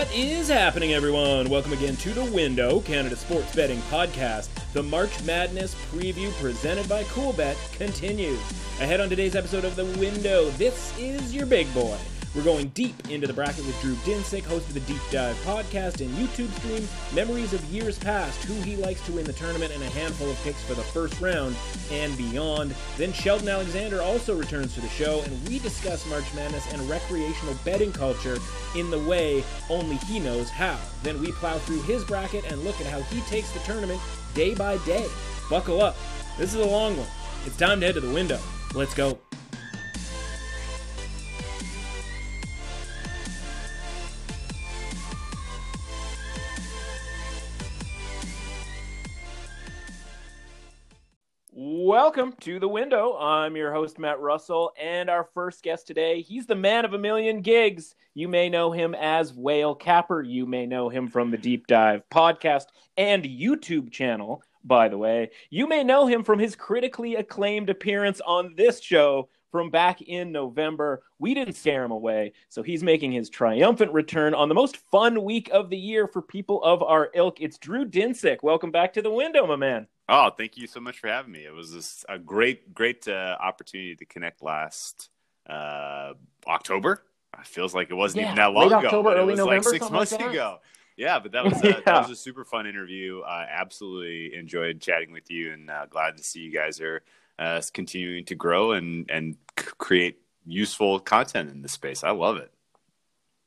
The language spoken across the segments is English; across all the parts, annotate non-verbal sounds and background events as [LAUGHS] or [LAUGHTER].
What is happening, everyone? Welcome again to The Window, Canada Sports Betting Podcast. The March Madness preview presented by Coolbet continues. Ahead on today's episode of The Window, this is your big boy. We're going deep into the bracket with Drew Dinsick, host of the Deep Dive podcast and YouTube stream, memories of years past, who he likes to win the tournament, and a handful of picks for the first round and beyond. Then Sheldon Alexander also returns to the show, and we discuss March Madness and recreational betting culture in the way only he knows how. Then we plow through his bracket and look at how he takes the tournament day by day. Buckle up. This is a long one. It's time to head to the window. Let's go. Welcome to the window. I'm your host, Matt Russell, and our first guest today, he's the man of a million gigs. You may know him as Whale Capper. You may know him from the Deep Dive podcast and YouTube channel, by the way. You may know him from his critically acclaimed appearance on this show from back in November. We didn't scare him away, so he's making his triumphant return on the most fun week of the year for people of our ilk. It's Drew Dinsick. Welcome back to the window, my man. Oh, thank you so much for having me. It was just a great, great uh, opportunity to connect last uh, October. It feels like it wasn't Yeah, even that long late ago. October, it early was November, like six months like ago. Yeah, but that was uh, Yeah. [LAUGHS] that was a super fun interview. I absolutely enjoyed chatting with you, and uh, glad to see you guys are uh, continuing to grow and and create useful content in this space. I love it.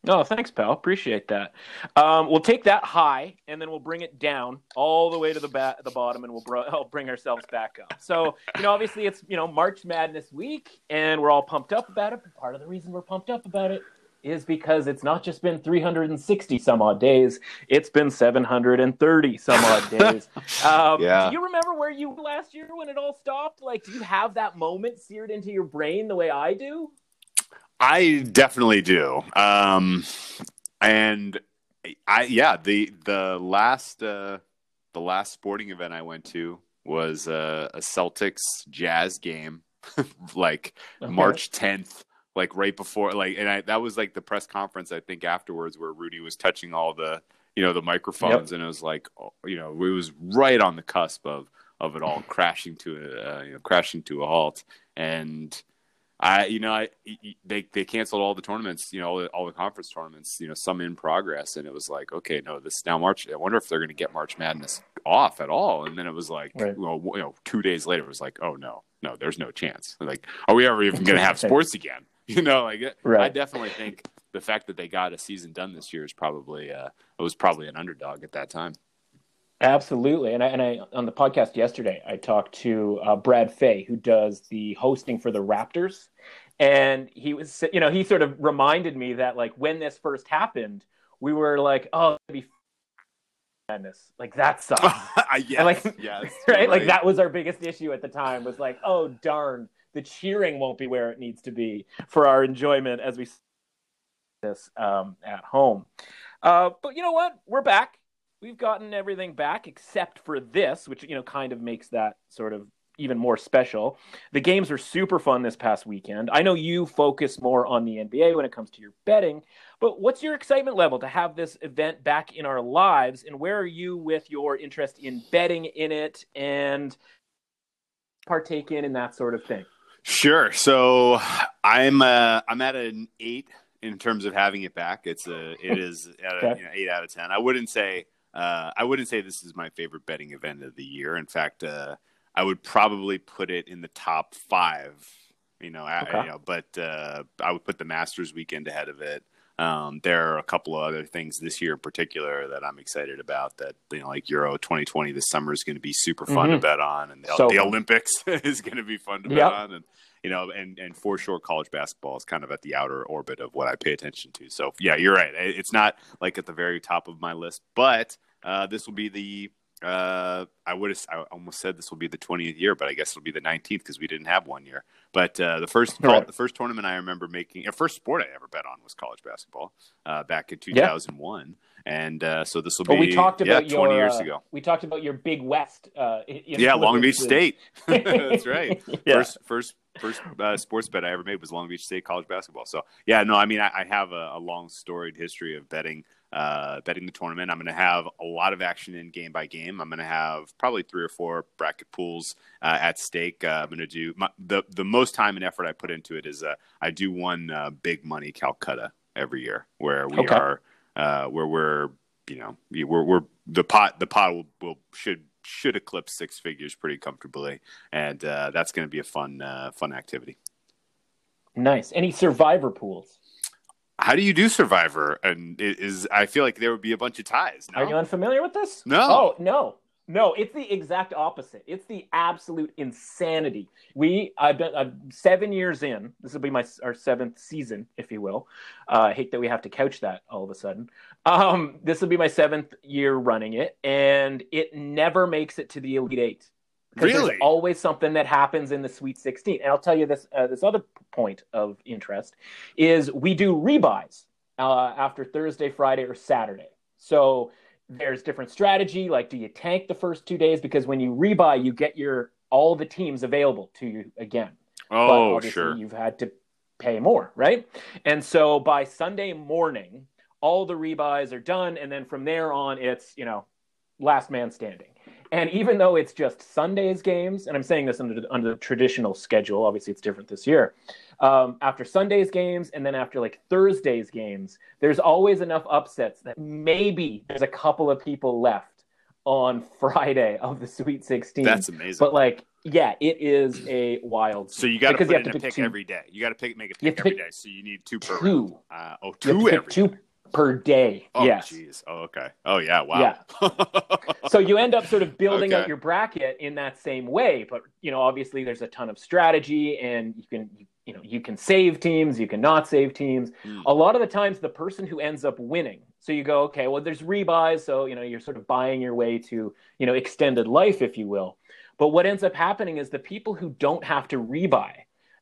Oh, thanks, pal. Appreciate that. Um, we'll take that high, and then we'll bring it down all the way to the ba- the bottom, and we'll br- I'll [LAUGHS] bring ourselves back up. So, you know, obviously it's you know March Madness week, and we're all pumped up about it. But part of the reason we're pumped up about it is because it's not just been 360 some odd days; it's been 730 some odd [LAUGHS] days. Um, Yeah. Do you remember where you were last year when it all stopped? Like, do you have that moment seared into your brain the way I do? I definitely do. Um, and I yeah the the last uh, the last sporting event I went to was uh, a Celtics Jazz game, [LAUGHS] like Okay. March tenth, like right before like, and I, that was like the press conference I think afterwards where Rudy was touching all the you know the microphones, and it was like oh, you know it was right on the cusp of of it all [LAUGHS] crashing to a uh, you know crashing to a halt and. I, you know, I they they canceled all the tournaments, you know, all the, all the conference tournaments, you know, some in progress, and it was like, okay, no, this now March. I wonder if they're going to get March Madness off at all. And then it was like, Right. well, you know, two days later, it was like, oh no, no, there's no chance. Like, are we ever even going to have [LAUGHS] sports again? [LAUGHS] You know, like I definitely think the fact that they got a season done this year is probably uh, it was probably an underdog at that time. Absolutely, and I, and I on the podcast yesterday, I talked to uh, Brad Fay, who does the hosting for the Raptors, and he was, you know, he sort of reminded me that like when this first happened, we were like, oh, it'd be madness, like that sucks, yes, [LAUGHS] And, like, yes, [LAUGHS] right? you're Like that was our biggest issue at the time. Was like, oh darn, the cheering won't be where it needs to be for our enjoyment as we this um, at home. Uh, but you know what? We're back. We've gotten everything back except for this, which you know kind of makes that sort of even more special. The games were super fun this past weekend. I know you focus more on the NBA when it comes to your betting, but what's your excitement level to have this event back in our lives? And where are you with your interest in betting in it and partake in and that sort of thing? Sure. So I'm uh, I'm at an eight in terms of having it back. It's a it [LAUGHS] is at a, Okay. you know, eight out of ten. I wouldn't say uh, I wouldn't say this is my favorite betting event of the year. In fact, uh, I would probably put it in the top five. You know, I, you know, but uh, I would put the Masters weekend ahead of it. Um, there are a couple of other things this year in particular that I'm excited about. That you know, like Euro 2020 this summer is going to be super fun to Mhm. bet on, and the, So the. Olympics [LAUGHS] is going to be fun to bet on, and you know, and and for sure, college basketball is kind of at the outer orbit of what I pay attention to. So yeah, you're right. It's not like at the very top of my list, but uh, this will be the. Uh, I would have. I almost said this will be the 20th year, but I guess it'll be the 19th because we didn't have one year. But uh, the first Right. the first tournament I remember making, the first sport I ever bet on was college basketball uh, back in 2001, and uh, so this will be we talked yeah, about 20 your, years uh, ago. We talked about your Big West. Uh, Yeah, [LAUGHS] Long Beach. State. [LAUGHS] That's [LAUGHS] right. Yeah. First, first, first uh, sports bet I ever made was Long Beach State college basketball. So yeah, no, I mean, I, I have a, a long storied history of betting uh, betting the tournament. I'm going to have a lot of action in game by game. I'm going to have probably three or four bracket pools uh, at stake. Uh, I'm going to do my, the the most time and effort I put into it is uh, I do one uh, big money Calcutta every year where we Okay. are uh, where we're you know we're we're the pot the pot will, will should should eclipse six figures pretty comfortably, and uh, that's going to be a fun uh, fun activity. Nice. Any survivor pools? How do you do Survivor? And it is I feel like there would be a bunch of ties. No? Are you unfamiliar with this? No. Oh, no. No, it's the exact opposite. It's the absolute insanity. We, I've been I'm seven years in. This will be my our seventh season, if you will. Uh, I hate that we have to couch that all of a sudden. Um, this will be my seventh year running it, and it never makes it to the Elite eight. Really? There's always something that happens in the Sweet 16. And I'll tell you this uh, this other point of interest is we do rebuys uh, after Thursday, Friday, or Saturday. So there's different strategy. Like, do you tank the first two days because when you rebuy, you get your all the teams available to you again. but Oh, obviously sure. you've had to pay more, right? And so by Sunday morning, all the rebuys are done, and then from there on, it's you know last man standing. And even though it's just Sundays games, and I'm saying this under the, under the traditional schedule, obviously it's different this year. Um, after Sundays games and then after like Thursdays games, there's always enough upsets that maybe there's a couple of people left on [LAUGHS] Friday of the Sweet 16. That's amazing. But like, yeah, it is a wild. so you got to because put you in have a to pick pick two- every day. You got to pick make a pick to every pick day. So you need two per two. Uh, oh, two pick every two per day. Oh, yes. jeez. Oh, okay. Oh, yeah. Wow. Yeah. [LAUGHS] So you end up sort of building Okay. out your bracket in that same way, but you know, obviously there's a ton of strategy, and you can you know you can save teams, you can not save teams. Hmm. A lot of the times, the person who ends up winning. So you go, okay, well, there's rebuys, so you know you're sort of buying your way to you know extended life, if you will. But what ends up happening is the people who don't have to rebuy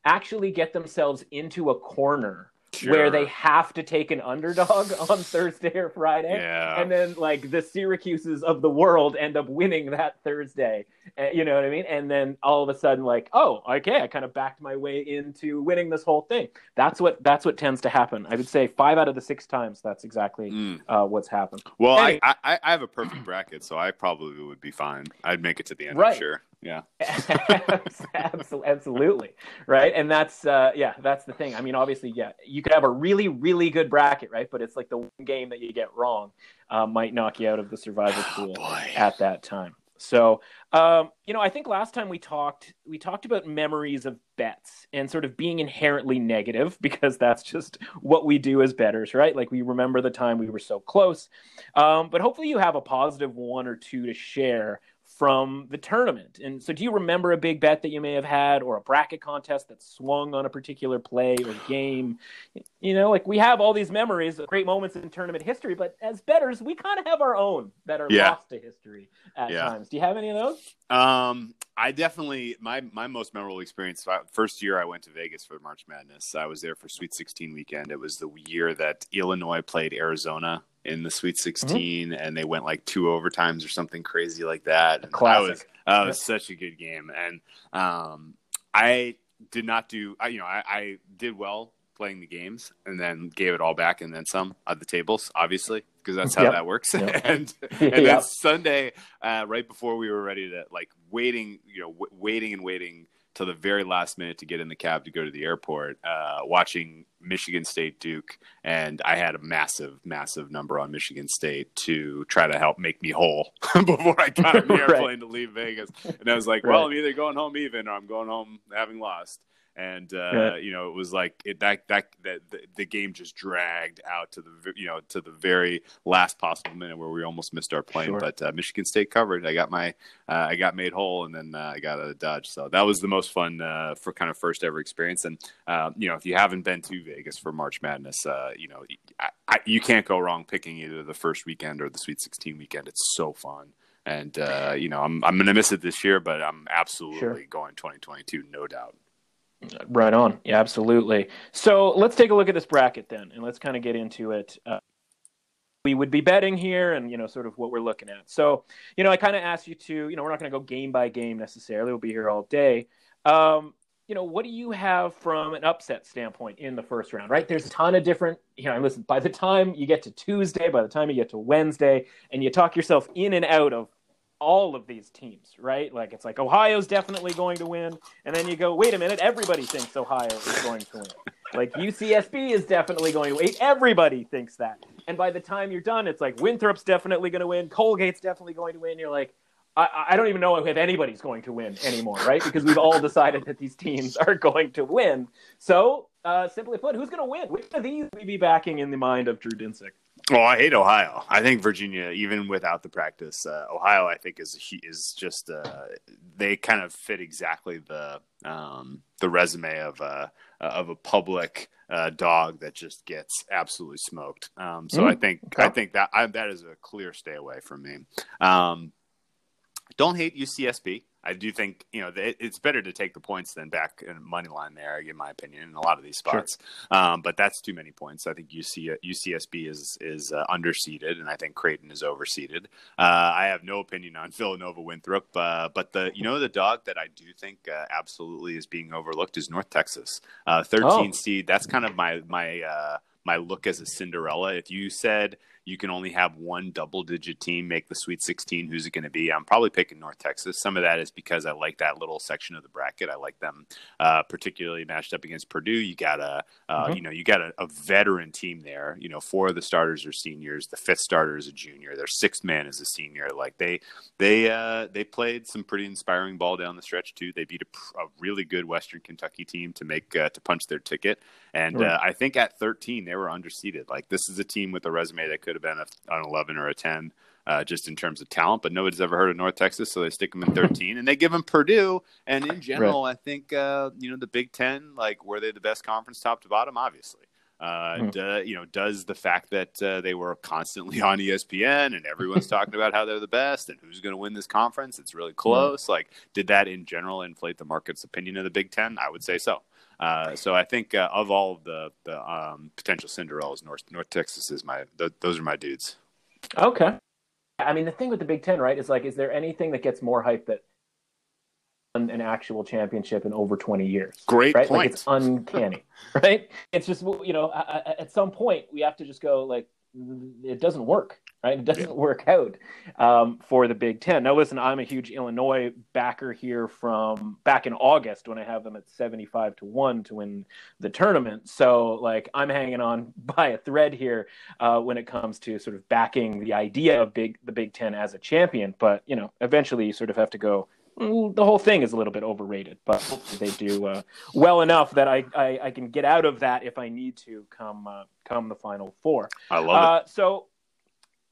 actually get themselves into a corner where they have to take an underdog [LAUGHS] on Thursday or Friday. Yeah. And then, like, the Syracuses of the world end up winning that Thursday. Uh, you know what I mean? And then all of a sudden, like, oh, okay, I kind of backed my way into winning this whole thing. That's what that's what tends to happen. I would say five out of the six times that's exactly Mm. uh, what's happened. Well, Anyway. I, I I have a perfect bracket, so I probably would be fine. I'd make it to the end. Right. I'm sure. Yeah. [LAUGHS] Absol- absolutely right? And that's uh yeah that's the thing. I mean obviously yeah you could have a really really good bracket right? But it's like the one game that you get wrong uh, might knock you out of the survivor pool Oh, at that time. So um you know i think last time we talked we talked about memories of bets and sort of being inherently negative [LAUGHS] because that's just what we do as bettors right? Like we remember the time we were so close. Um, but hopefully you have a positive one or two to share from the tournament. And so, do you remember a big bet that you may have had, or a bracket contest that swung on a particular play or game? You know, like we have all these memories of great moments in tournament history, but as bettors, we kind of have our own that are Yeah. lost to history at Yeah. times. Do you have any of those? Um, I definitely my my most memorable experience. uh, First year I went to Vegas for March Madness. I was there for Sweet 16 weekend. It was the year that Illinois played Arizona in the Sweet 16, and they went like two overtimes or something crazy like that. And Classic. That was, that was such a good game, and um, I did not do. I, you know, I, I did well playing the games, and then gave it all back, and then some at the tables, obviously, because that's how Yep. that works. Yep. [LAUGHS] and [LAUGHS] and then Sunday, uh, right before we were ready to like waiting, you know, w- waiting and waiting till the very last minute to get in the cab to go to the airport, uh, watching Michigan State Duke, and I had a massive, massive number on Michigan State to try to help make me whole [LAUGHS] before I got on the [LAUGHS] Right. airplane to leave Vegas. And I was like, well, Right. I'm either going home even or I'm going home having lost. And uh, Right. you know, it was like it, that that that the, the game just dragged out to the you know to the very last possible minute where we almost missed our plane. Sure. But uh, Michigan State covered. I got my uh, I got made whole, and then uh, I got out of Dodge. So that was the most fun uh, for kind of first ever experience. And uh, you know, if you haven't been to Vegas for March Madness, uh, you know, I, I, you can't go wrong picking either the first weekend or the Sweet 16 weekend. It's so fun. And uh, you know, I'm I'm gonna miss it this year, but I'm absolutely Sure. going 2022, no doubt. Right on. Yeah, absolutely. So let's take a look at this bracket then, and let's kind of get into it. Uh, we would be betting here, and you know, sort of what we're looking at. So, you know, I kind of asked you to, you know, we're not going to go game by game necessarily. We'll be here all day. Um, you know, what do you have from an upset standpoint in the first round, right? There's a ton of different, you know, listen, by the time you get to Tuesday, by the time you get to Wednesday, and you talk yourself in and out of all of these teams, right? Like it's like Ohio's definitely going to win, and then you go, wait a minute, everybody thinks Ohio is going to win. Like UCSB is definitely going to win. Everybody thinks that. And by the time you're done, it's like Winthrop's definitely going to win, Colgate's definitely going to win. You're like, I, I don't even know if anybody's going to win anymore, right? Because we've all decided that these teams are going to win. So, uh, simply put, who's going to win? Which of these we be backing in the mind of Drew Dinsick? Well, I hate Ohio. I think Virginia, even without the practice, uh, Ohio, I think is is just uh, they kind of fit exactly the um, the resume of a of a public uh, dog that just gets absolutely smoked. Um, so mm, I think okay. I think that I, that is a clear stay away from me. Um, don't hate UCSB. I do think you know it's better to take the points than back in money line there, in my opinion, in a lot of these spots. Sure. Um, but that's too many points. I think UC, UCSB is is uh, underseeded, and I think Creighton is overseeded. Uh, I have no opinion on [LAUGHS] Villanova Winthrop, uh, but the you know the dog that I do think uh, absolutely is being overlooked is North Texas, uh, thirteen oh. seed. That's kind of my my uh, my look as a Cinderella. If you said you can only have one double digit team make the Sweet 16. Who's it going to be? I'm probably picking North Texas. Some of that is because I like that little section of the bracket. I like them uh, particularly matched up against Purdue. You got a, uh, mm-hmm. you know, you got a, a, veteran team there. You know, four of the starters are seniors. The fifth starter is a junior. Their sixth man is a senior. Like they, they, uh, they played some pretty inspiring ball down the stretch too. They beat a, a really good Western Kentucky team to make uh, to punch their ticket. And right. Uh, I think at 13 they were underseeded. Like this is a team with a resume that could have been a, an 11 or a 10. Uh, just in terms of talent, but nobody's ever heard of North Texas, so they stick them in [LAUGHS] 13, and they give them Purdue. And in general, right. I think uh, you know the Big Ten, like were they the best conference top to bottom? Obviously, uh, hmm. do, you know, does the fact that uh, they were constantly [LAUGHS] on ESPN and everyone's [LAUGHS] talking about how they're the best and who's going to win this conference? It's really close. Hmm. Like, did that in general inflate the market's opinion of the Big Ten? I would say so. Uh, so I think uh, of all of the the um, potential Cinderellas, North North Texas is my th- those are my dudes. Okay, I mean the thing with the Big Ten, right, is like, is there anything that gets more hype that an actual championship in over 20 years. Great right? point. Like it's uncanny, [LAUGHS] right? It's just you know, at some point we have to just go like it doesn't work, right? It doesn't yeah. [LAUGHS] work out um, for the Big Ten. Now, listen, I'm a huge Illinois backer here from back in August when I have them at 75 to one to win the tournament. So, like, I'm hanging on [LAUGHS] by a thread here uh, when it comes to sort of backing the idea of big the Big Ten as a champion. But you know, eventually, you sort of have to go the whole thing is a little bit overrated, but they do uh, well enough that I, I, I can get out of that if I need to come uh, come the final four. I love uh, it. So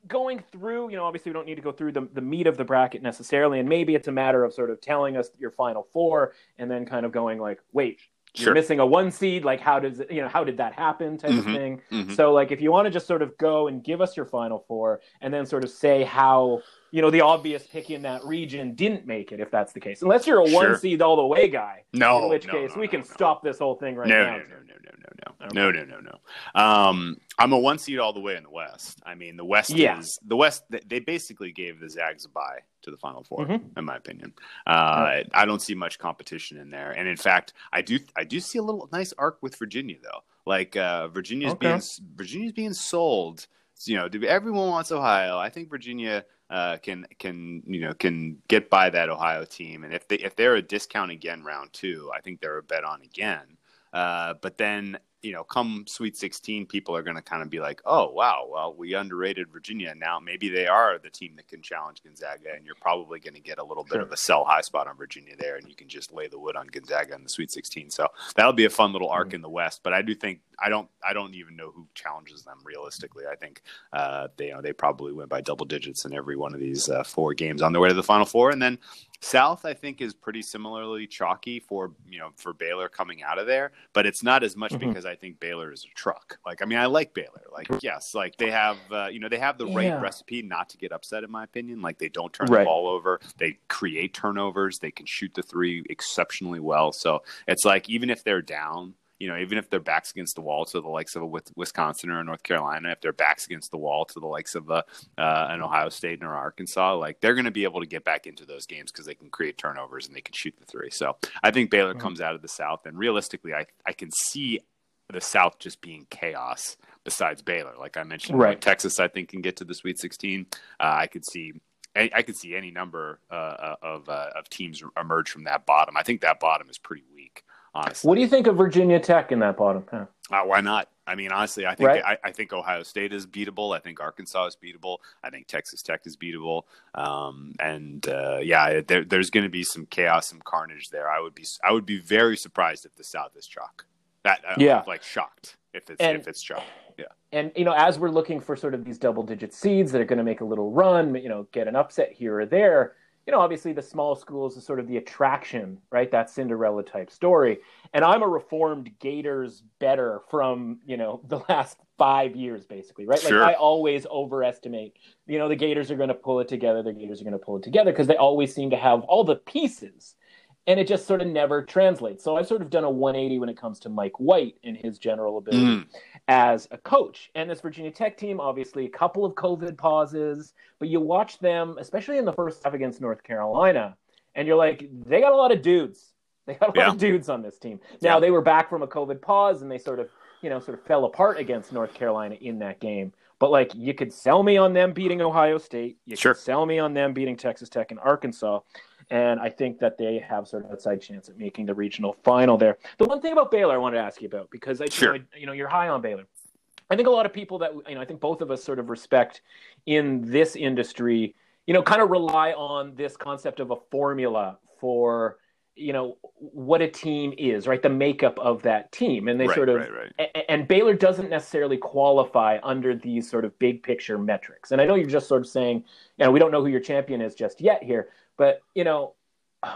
going through, you know, obviously we don't need to go through the the meat of the bracket necessarily, and maybe it's a matter of sort of telling us your final four, and then kind of going like, wait. You're sure. missing a one seed. Like, how does it, you know, how did that happen type mm-hmm. of thing? Mm-hmm. So, like, if you want to just sort of go and give us your final four and then sort of say how you know the obvious pick in that region didn't make it if that's the case unless you're a one seed all the way guy no in which no, case no, we no, can stop this whole thing right no, now no no no no no okay. no no no no um i'm a one seed all the way in the west i mean the west yeah. is the west they basically gave the zags a bye to the final 4 mm-hmm. in my opinion uh, i don't see much competition in there and in fact i do i do see a little nice arc with virginia though like uh, virginia's okay. being virginia's being sold you know everyone wants ohio i think virginia uh, can can you know can get by that Ohio team, and if they if they're a discount again round two, I think they're a bet on again. Uh, but then you know, come Sweet 16, people are going to kind of be like, oh, wow, well, we underrated Virginia. Now maybe they are the team that can challenge Gonzaga, and you're probably going to get a little bit sure. of a sell high spot on Virginia there, and you can just lay the wood on Gonzaga in the Sweet 16. So that'll be a fun little arc mm-hmm. in the West. But I do think I don't I don't even know who challenges them realistically. I think uh, they you know they probably went by double digits in every one of these uh, four games on their way to the Final Four, and then South, I think, is pretty similarly chalky for you know for Baylor coming out of there, but it's not as much mm-hmm. because I think Baylor is a truck. Like, I mean, I like Baylor. Like, yes, like they have uh, you know they have the yeah. right recipe not to get upset, in my opinion. Like, they don't turn right. the ball over, they create turnovers, they can shoot the three exceptionally well. So it's like even if they're down, you know, even if their backs against the wall to the likes of a Wisconsin or a North Carolina, if their backs against the wall to the likes of a, uh, an Ohio State or Arkansas, like they're going to be able to get back into those games because they can create turnovers and they can shoot the three. So I think Baylor mm-hmm. comes out of the South, and realistically, I I can see the South just being chaos besides Baylor. Like I mentioned, right. Texas, I think can get to the Sweet 16. Uh, I could see. I, I could see any number uh, uh, of uh, of teams emerge from that bottom. I think that bottom is pretty weak, honestly. What do you think of Virginia Tech in that bottom? Huh? Uh, why not? I mean, honestly, I think right? I, I, think Ohio State is beatable. I think Arkansas is beatable. I think Texas Tech is beatable. Um, and uh, yeah, there, there's going to be some chaos, some carnage there. I would be I would be very surprised if the South is chalk. That uh, yeah, like shocked if it's and, if it's chalk. Yeah. And you know, as we're looking for sort of these double digit seeds that are going to make a little run, you know, get an upset here or there, you know, obviously the small schools is sort of the attraction, right? That Cinderella type story. And I'm a reformed Gators bettor from, you know, [LAUGHS] the last five years, basically, right? Sure. Like I always overestimate, you know, the Gators are going to pull it together. The Gators are going to pull it together because they always seem to have all the pieces and it just sort of never translates. So I've sort of done a 180 when it comes to Mike White and his general ability mm. as a coach. And this Virginia Tech team, obviously, a couple of COVID pauses, but you watch them, especially in the first half against North Carolina, and you're like, they got a lot of dudes. They got a lot yeah. of dudes on this team. Now yeah. they were back from a COVID pause, and they sort of, you know, sort of fell apart against North Carolina in that game. But like, you could sell me on them beating Ohio State. You sure. could sell me on them beating Texas Tech and Arkansas and I think that they have sort of outside chance at making the regional final there. The one thing about Baylor I wanted to ask you about because I, sure. you, know, you know you're high on Baylor. I think a lot of people that you know I think both of us sort of respect in this industry, you know, kind of rely on this concept of a formula for you know what a team is right the makeup of that team and they right, sort of right, right. And, and baylor doesn't necessarily qualify under these sort of big picture metrics and i know you're just sort of saying you know we don't know who your champion is just yet here but you know,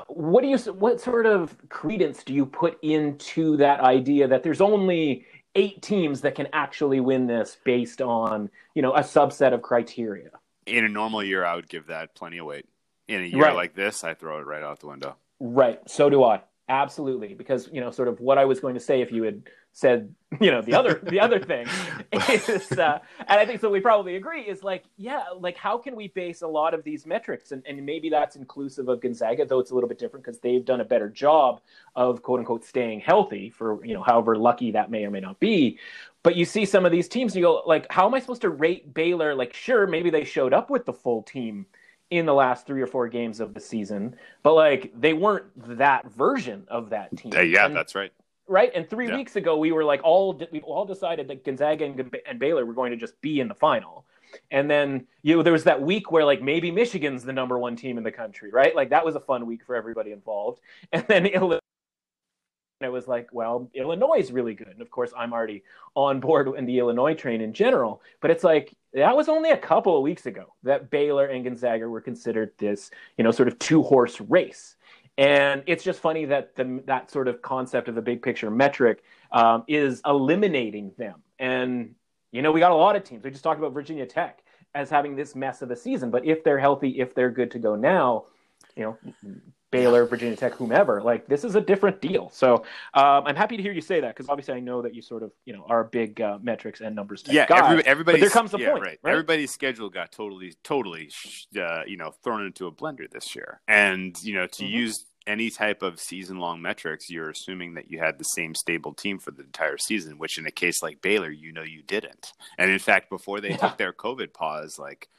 what do you what sort of credence do you put into that idea that there's only eight teams that can actually win this based on you know a subset of criteria? In a normal year, I would give that plenty of weight. In a year like this, I throw it right out the window. Right. So do I. Absolutely, because you know, sort of what I was going to say if you had said, you know, the other the other thing is, uh, and I think so. We probably agree is like, yeah, like how can we base a lot of these metrics, and, and maybe that's inclusive of Gonzaga, though it's a little bit different because they've done a better job of quote unquote staying healthy for you know however lucky that may or may not be. But you see some of these teams, and you go like, how am I supposed to rate Baylor? Like, sure, maybe they showed up with the full team in the last three or four games of the season, but like they weren't that version of that team. Yeah, and, that's right. Right, and three yeah. weeks ago we were like all we all decided that Gonzaga and, and Baylor were going to just be in the final, and then you know there was that week where like maybe Michigan's the number one team in the country, right? Like that was a fun week for everybody involved, [LAUGHS] and then Illinois. it was like, well, Illinois is really good. And of course, I'm already on board in the Illinois train in general. But it's like, that was only a couple of weeks ago that Baylor and Gonzaga were considered this, you know, sort of two horse race. And it's just funny that the, that sort of concept of the big picture metric um, is eliminating them. And, you know, we got a lot of teams. We just talked about Virginia Tech as having this mess of a season. But if they're healthy, if they're good to go now, you know, Baylor, Virginia Tech, whomever. Like this is a different deal. So um, I'm happy to hear you say that because obviously I know that you sort of you know are big uh, metrics and numbers. Yeah, guy, everybody. there comes the yeah, point. Right. right. Everybody's schedule got totally, totally, uh, you know, thrown into a blender this year, and you know to mm-hmm. use any type of season long metrics, you're assuming that you had the same stable team for the entire season, which in a case like Baylor, you know you didn't. And in fact, before they yeah. took their COVID pause, like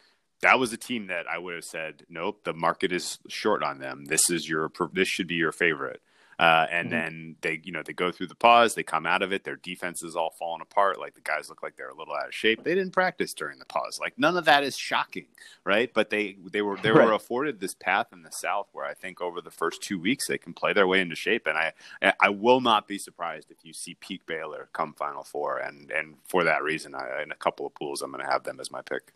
that was a team that I would have said, nope, the market is short on them. This is your this should be your favorite. Uh, and mm-hmm. then they, you know, they go through the pause, they come out of it, their defense is all falling apart. Like the guys look like they're a little out of shape. They didn't practice during the pause. Like none of that is shocking, right? But they they were they [LAUGHS] right. were afforded this path in the South where I think over the first two weeks they can play their way into shape. And I I will not be surprised if you see peak Baylor come Final Four. And and for that reason, I, in a couple of pools, I'm going to have them as my pick.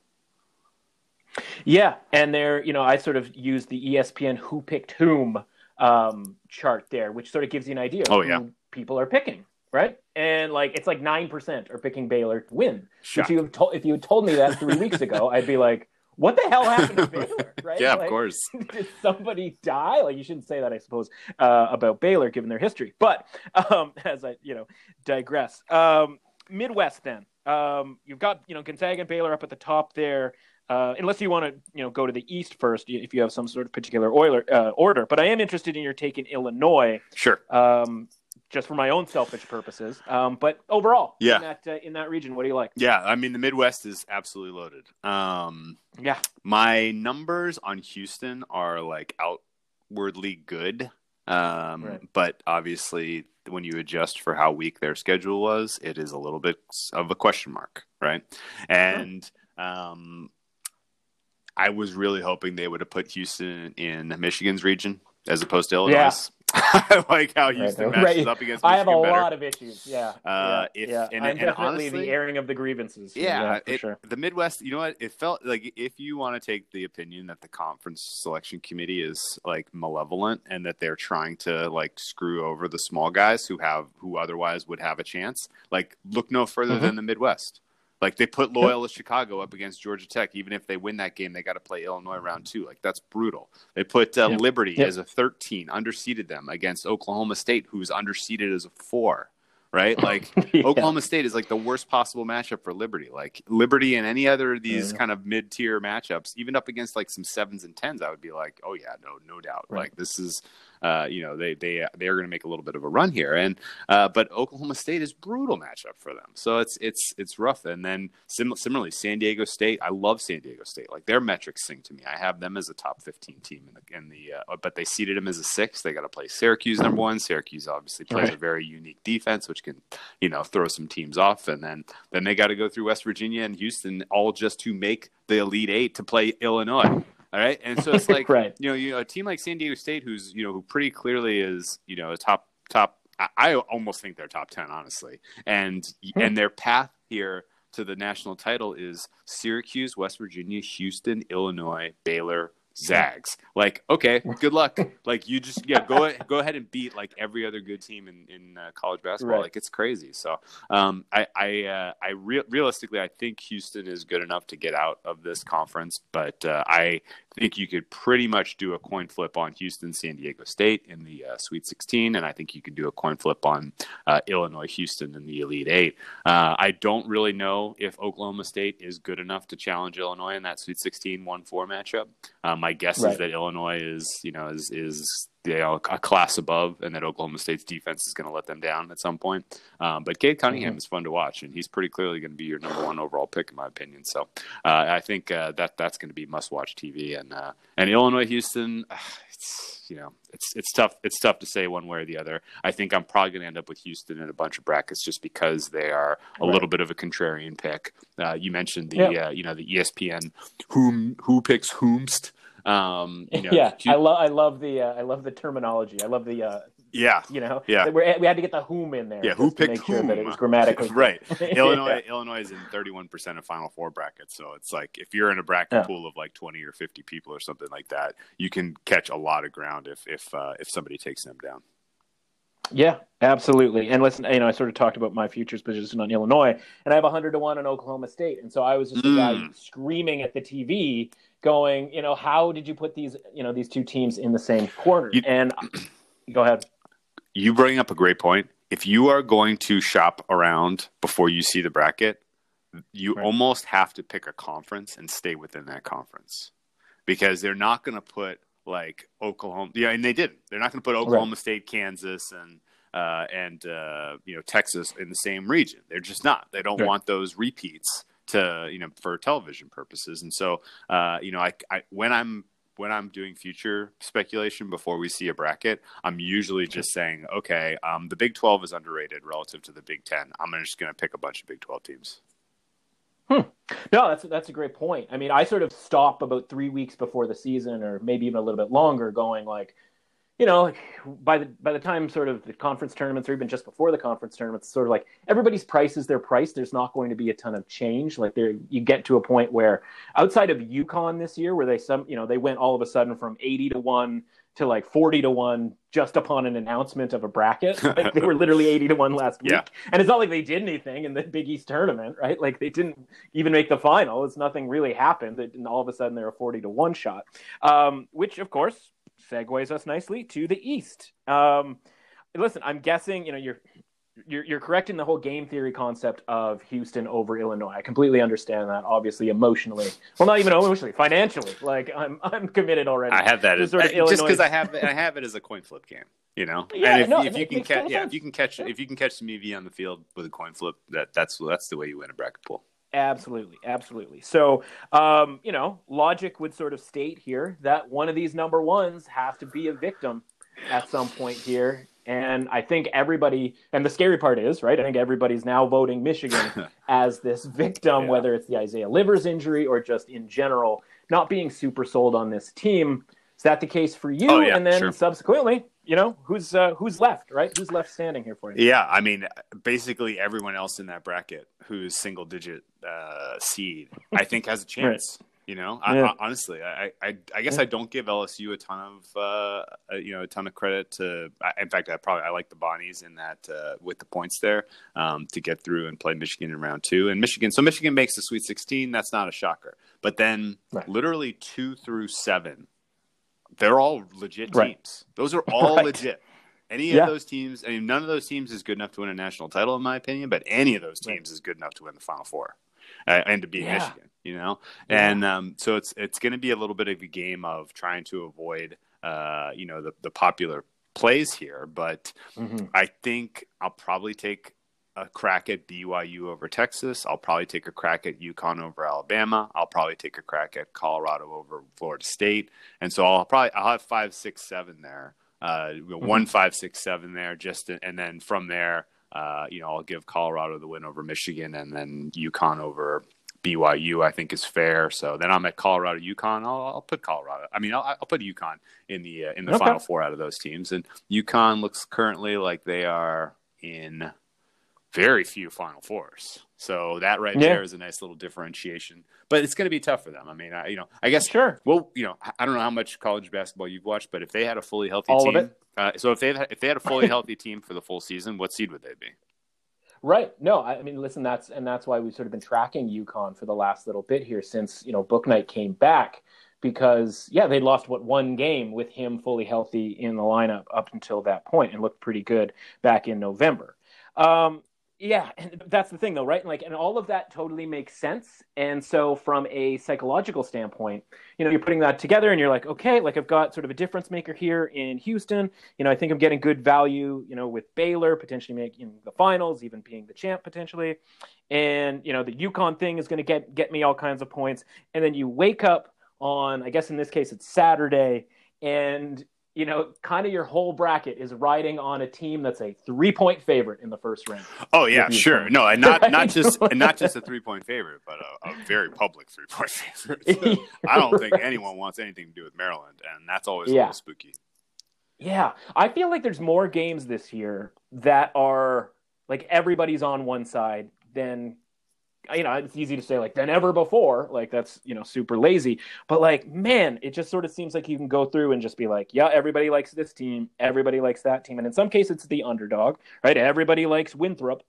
Yeah, and there, you know, I sort of use the ESPN "Who Picked Whom" um, chart there, which sort of gives you an idea. Oh yeah, people are picking right, and like it's like nine percent are picking Baylor to win. If you, to- if you had told me that three [LAUGHS] weeks ago, I'd be like, what the hell happened to [LAUGHS] Baylor? Right? yeah, like, of course. [LAUGHS] did somebody die? Like you shouldn't say that, I suppose, uh, about Baylor given their history. But um, as I, you know, digress. Um, Midwest, then um, you've got you know Gonzaga and Baylor up at the top there. Uh, unless you want to, you know, go to the East first, if you have some sort of particular Oiler, uh, order. But I am interested in your take in Illinois. Sure. Um, just for my own selfish purposes. Um, but overall, Yeah. in that uh, in that region, what do you like? Yeah, I mean the Midwest is absolutely loaded. Um, Yeah, my numbers on Houston are like outwardly good, um, Right. but obviously when you adjust for how weak their schedule was, it is a little bit of a question mark, right? And um, I was really hoping they would have put Houston in Michigan's region as opposed to Illinois. [LAUGHS] I like how Houston Right. matches Right. up against. Michigan I have a better. lot of issues. Yeah, Uh, yeah, if- yeah. and- I'm and definitely honestly- the airing of the grievances. Yeah, for it- sure. the Midwest. You know what? It felt like if you want to take the opinion that the conference selection committee is like malevolent and that they're trying to like screw over the small guys who have who otherwise would have a chance, like look no further Mhm. than the Midwest. Like they put Loyola Chicago up against Georgia Tech. Even if they win that game, they got to play Illinois round two. Like that's brutal. They put uh, Yeah. Liberty Yeah. as a 13, underseeded them against Oklahoma State, who's underseeded as a four. Right, [LAUGHS] like [LAUGHS] Yeah. Oklahoma State is like the worst possible matchup for Liberty. Like Liberty and any other of these Yeah. kind of mid tier matchups, even up against like some sevens and tens, I would be like, oh yeah, no, no doubt. Right. Like this is, uh, you know, they they they are going to make a little bit of a run here, and uh, but Oklahoma State is brutal matchup for them. So it's it's it's rough. And then sim- similarly, San Diego State, I love San Diego State. Like their metrics sing to me. I have them as a top fifteen team in the in the, uh, but they seeded them as a six. They got to play Syracuse number one. Syracuse obviously plays a very unique defense, which can you know throw some teams off and then then they got to go through west virginia and houston all just to make the elite eight to play illinois all right and so [LAUGHS] it's like Right. you know you know a team like san diego state who's you know who pretty clearly is you know a top top i, I almost think they're top 10 honestly and Hmm. and their path here to the national title is syracuse west virginia houston illinois baylor zags. Like okay good luck. [LAUGHS] Like you just yeah go go ahead and beat like every other good team in in uh, college basketball. Right. like it's crazy. So um i i uh, i re- realistically i think houston is good enough to get out of this conference but uh, i think you could pretty much do a coin flip on houston san diego state in the uh, sweet 16 and i think you could do a coin flip on uh, illinois houston in the elite eight. Uh, i don't really know if oklahoma state is good enough to challenge illinois in that sweet 16 1-4 matchup. Um, my guess Right. is that Illinois is, you know, is is you know, a class above, and that Oklahoma State's defense is going to let them down at some point. Um, but Cade Cunningham Mhm. is fun to watch, and he's pretty clearly going to be your number one overall pick, in my opinion. So uh, I think uh, that that's going to be must watch TV. And uh, and Illinois Houston, [SIGHS] it's you know, it's it's tough. It's tough to say one way or the other. I think I'm probably going to end up with Houston in a bunch of brackets just because they are a Right. little bit of a contrarian pick. Uh, you mentioned the Yeah. uh, you know the ESPN whom who picks whomst. Um, [LAUGHS] you know, yeah, Hu- I love I love the uh, I love the terminology. I love the uh, yeah, you know Yeah. we had to get the whom in there. Yeah, who picked make sure that it was grammatically [LAUGHS] right. [LAUGHS] Yeah. Illinois Illinois is in 31% of Final Four brackets, so it's like if you're in a bracket Yeah. pool of like 20 or 50 people or something like that, you can catch a lot of ground if if uh, if somebody takes them down. Yeah, absolutely. And listen, you know, I sort of talked about my futures position on Illinois, and I have 100 to 1 on Oklahoma State. And so I was just a guy Mm. screaming at the TV, going, you know, how did you put these, you know, these two teams in the same quarter? You- and go ahead. You bring up a great point. If you are going to shop around before you see the bracket, you Right. almost have to pick a conference and stay within that conference because they're not going to put like Oklahoma. Yeah, and they didn't. They're not going to put Oklahoma State, Kansas, and uh, and uh, you know Texas in the same region. They're just not. They don't Right. want those repeats to you know for television purposes. And so uh, you know, I, I when I'm when I'm doing future speculation before we see a bracket, I'm usually just saying, okay, um, the Big 12 is underrated relative to the Big 10. I'm just going to pick a bunch of Big 12 teams. No, that's that's a great point. I mean, I sort of stop about three weeks before the season, or maybe even a little bit longer, going like, you know, by the by the time sort of the conference tournaments, or even just before the conference tournaments, sort of like everybody's price is their price. There's not going to be a ton of change. Like there, you get to a point where outside of UConn this year, where they some, you know, they went all of a sudden from eighty to one to like 40 to 1 just upon an announcement of a bracket. [LAUGHS] Like they were literally 80 to 1 last week. Yeah. And it's not like they did anything in the Big East tournament, right? Like they didn't even make the final. It's nothing really happened. And all of a sudden they're a 40 to 1 shot, um, which of course segues us nicely to the East. Um, listen, I'm guessing, you know, you're you're, you're correct in the whole game theory concept of Houston over Illinois. I completely understand that. Obviously, emotionally, well, not even emotionally, financially. Like I'm, I'm committed already. I have that as, sort of I- just Illinois- because I have I have it as a coin flip game. You know, [LAUGHS] Yeah, and if, no, if you can catch, yeah, sense. if you can catch, Yeah. if you can catch some EV on the field with a coin flip, that that's that's the way you win a bracket pool. Absolutely, absolutely. So, um, you know, logic would sort of state here that one of these number ones has to be a victim at some point here. And I think everybody, and the scary part is, right? I think everybody's now voting Michigan [LAUGHS] as this victim, Yeah. whether it's the Isaiah Livers injury or just in general, not being super sold on this team. Is that the case for you? Oh, yeah, and then sure. subsequently, you know, who's uh, who's left, right? Who's left standing here for you? Yeah, I mean, basically everyone else in that bracket who's single digit uh, seed, I think has a [LAUGHS] chance. You know, I, Yeah. I, honestly, I, I, I guess I don't give LSU a ton of, uh, uh, you know, a ton of credit to. I, in fact, I probably I like the Bonnies in that uh, with the points there um, to get through and play Michigan in round two. And Michigan, so Michigan makes the Sweet 16. That's not a shocker. But then, Right. literally two through seven, they're all legit Right. teams. Those are all [LAUGHS] Right. legit. Any Yeah. of those teams, I mean, none of those teams is good enough to win a national title, in my opinion. But any of those Right. teams is good enough to win the Final Four uh, and to beat Yeah. Michigan. You know, Yeah. and um, so it's it's going to be a little bit of a game of trying to avoid, uh, you know, the the popular plays here. But Mhm. I think I'll probably take a crack at BYU over Texas. I'll probably take a crack at UConn over Alabama. I'll probably take a crack at Colorado over Florida State. And so I'll probably I'll have five, six, seven there. Uh, know, one, five, six, seven there. Just to- and then from there, uh, you know, I'll give Colorado the win over Michigan, and then UConn over BYU. I think is fair. So then I'm at Colorado, UConn. I'll, I'll put Colorado. I mean, I'll, I'll put UConn in the uh, in the Okay. final four out of those teams. And UConn looks currently like they are in very few Final Fours. So that right Yeah. there is a nice little differentiation. But it's going to be tough for them. I mean, I, you know, I guess Sure. well, you know, I- don't know how much college basketball you've watched, but if they had a fully healthy All of team, it. Uh, so if they if they had a fully [LAUGHS] healthy team for the full season, what seed would they be? Right. No, I I mean, listen, that's and that's why we've sort of been tracking UConn for the last little bit here since you know Bouknight came back because yeah, they lost what one game with him fully healthy in the lineup up until that point and looked pretty good back in November. Um, yeah, and that's the thing though, right? Like, and all of that totally makes sense. And so, from a psychological standpoint, you know, you're putting that together, and you're like, okay, like I've got sort of a difference maker here in Houston. You know, I think I'm getting good value, you know, with Baylor potentially making the finals, even being the champ potentially. And you know, the UConn thing is going to get get me all kinds of points. And then you wake up on, I guess in this case, it's Saturday, and you know, kind of your whole bracket is riding on a team that's a three point favorite in the first round. Oh yeah, sure. No, and not Right. not [LAUGHS] just and not just a three point favorite, but a, a very public three point [LAUGHS] favorite. So I don't think anyone wants anything to do with Maryland, and that's always a little spooky. Yeah, I feel like there's more games this year that are like everybody's on one side than you know, it's easy to say like than ever before. Like that's, you know, super lazy. But like, man, it just sort of seems like you can go through and just be like, yeah, everybody likes this team, everybody likes that team. And in some cases it's the underdog, right? Everybody likes Winthrop.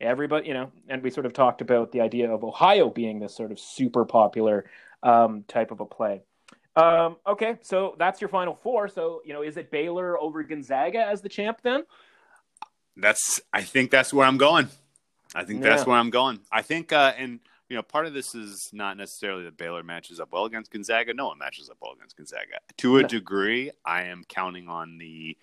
Everybody, you know, and we sort of talked about the idea of Ohio being this sort of super popular um, type of a play. Um, okay, so that's your final four. So, you know, is it Baylor over Gonzaga as the champ then? That's I think that's where I'm going. I think that's Yeah. where I'm going. I think, uh, and you know, part of this is not necessarily that Baylor matches up well against Gonzaga. No one matches up well against Gonzaga. To a No. degree, I am counting on the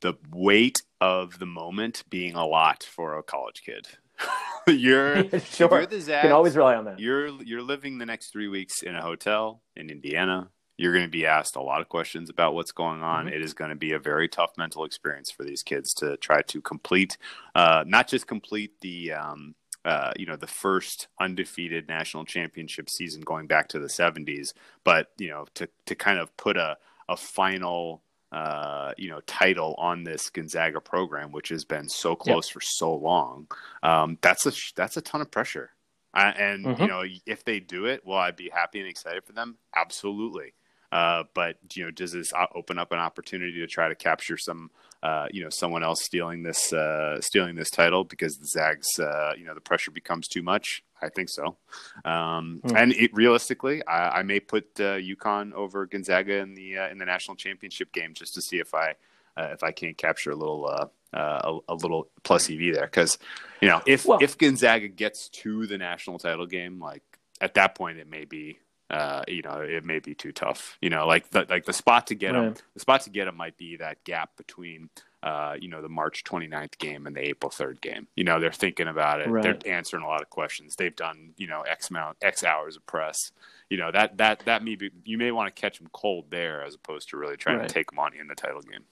the weight of the moment being a lot for a college kid. [LAUGHS] you're [LAUGHS] sure. you're the You Zags, can always rely on that. you're you're living the next three weeks in a hotel in Indiana. You're going to be asked a lot of questions about what's going on. Mhm. It is going to be a very tough mental experience for these kids to try to complete, uh, not just complete the, um, uh, you know, the first undefeated national championship season going back to the 70s, but you know, to to kind of put a a final. Uh, you know, title on this Gonzaga program, which has been so close for so long. Um, that's a that's a ton of pressure. Uh, and Mhm. you know, if they do it, will I'd be happy and excited for them? Absolutely. Uh, but you know, does this open up an opportunity to try to capture some, uh, you know, someone else stealing this uh, stealing this title because the Zags, uh, you know, the pressure becomes too much? I think so. Um, hmm. And it, realistically, I, I, may put uh, UConn over Gonzaga in the uh, in the national championship game just to see if I if I can't capture a little a, a, little plus EV there because you know if well, if Gonzaga gets to the national title game, like at that point it may be uh, you know, it may be too tough. You know, like the like the spot to get right. them, the spot to get them might be that gap between, uh, you know, the March 29th game and the April 3rd game. You know, they're thinking about it. Right. They're answering a lot of questions. They've done, you know, X amount, X hours of press. You know, that that that may be you may want to catch them cold there as opposed to really trying right. to take them on in the title game.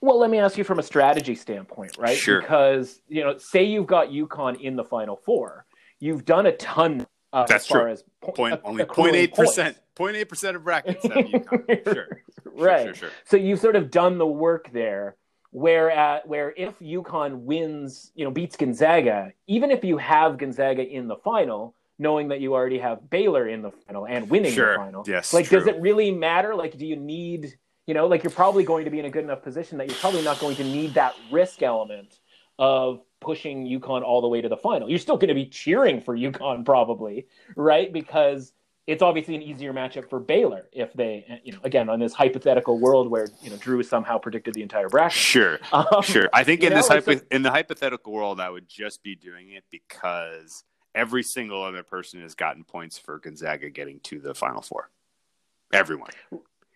Well, let me ask you from a strategy standpoint, right? Sure. Because you know, say you've got UConn in the Final Four, you've done a ton uh, That's as far true. as po- point, only 0.8 percent, 0.8 percent of brackets have UConn. [LAUGHS] Sure. right. Sure, sure, so you've sort of done the work there. Where at, where if UConn wins, you know, beats Gonzaga, even if you have Gonzaga in the final, knowing that you already have Baylor in the final and winning sure. the final, yes, like true. does it really matter? Like, do you need, you know, like you're probably going to be in a good enough position that you're probably not going to need that risk element of pushing UConn all the way to the final. You're still going to be cheering for UConn probably, right? Because it's obviously an easier matchup for Baylor if they, you know, again on this hypothetical world where you know Drew somehow predicted the entire bracket. Sure, [LAUGHS] um, sure. I think in know, this hypo- so, in the hypothetical world, I would just be doing it because every single other person has gotten points for Gonzaga getting to the Final Four. Everyone.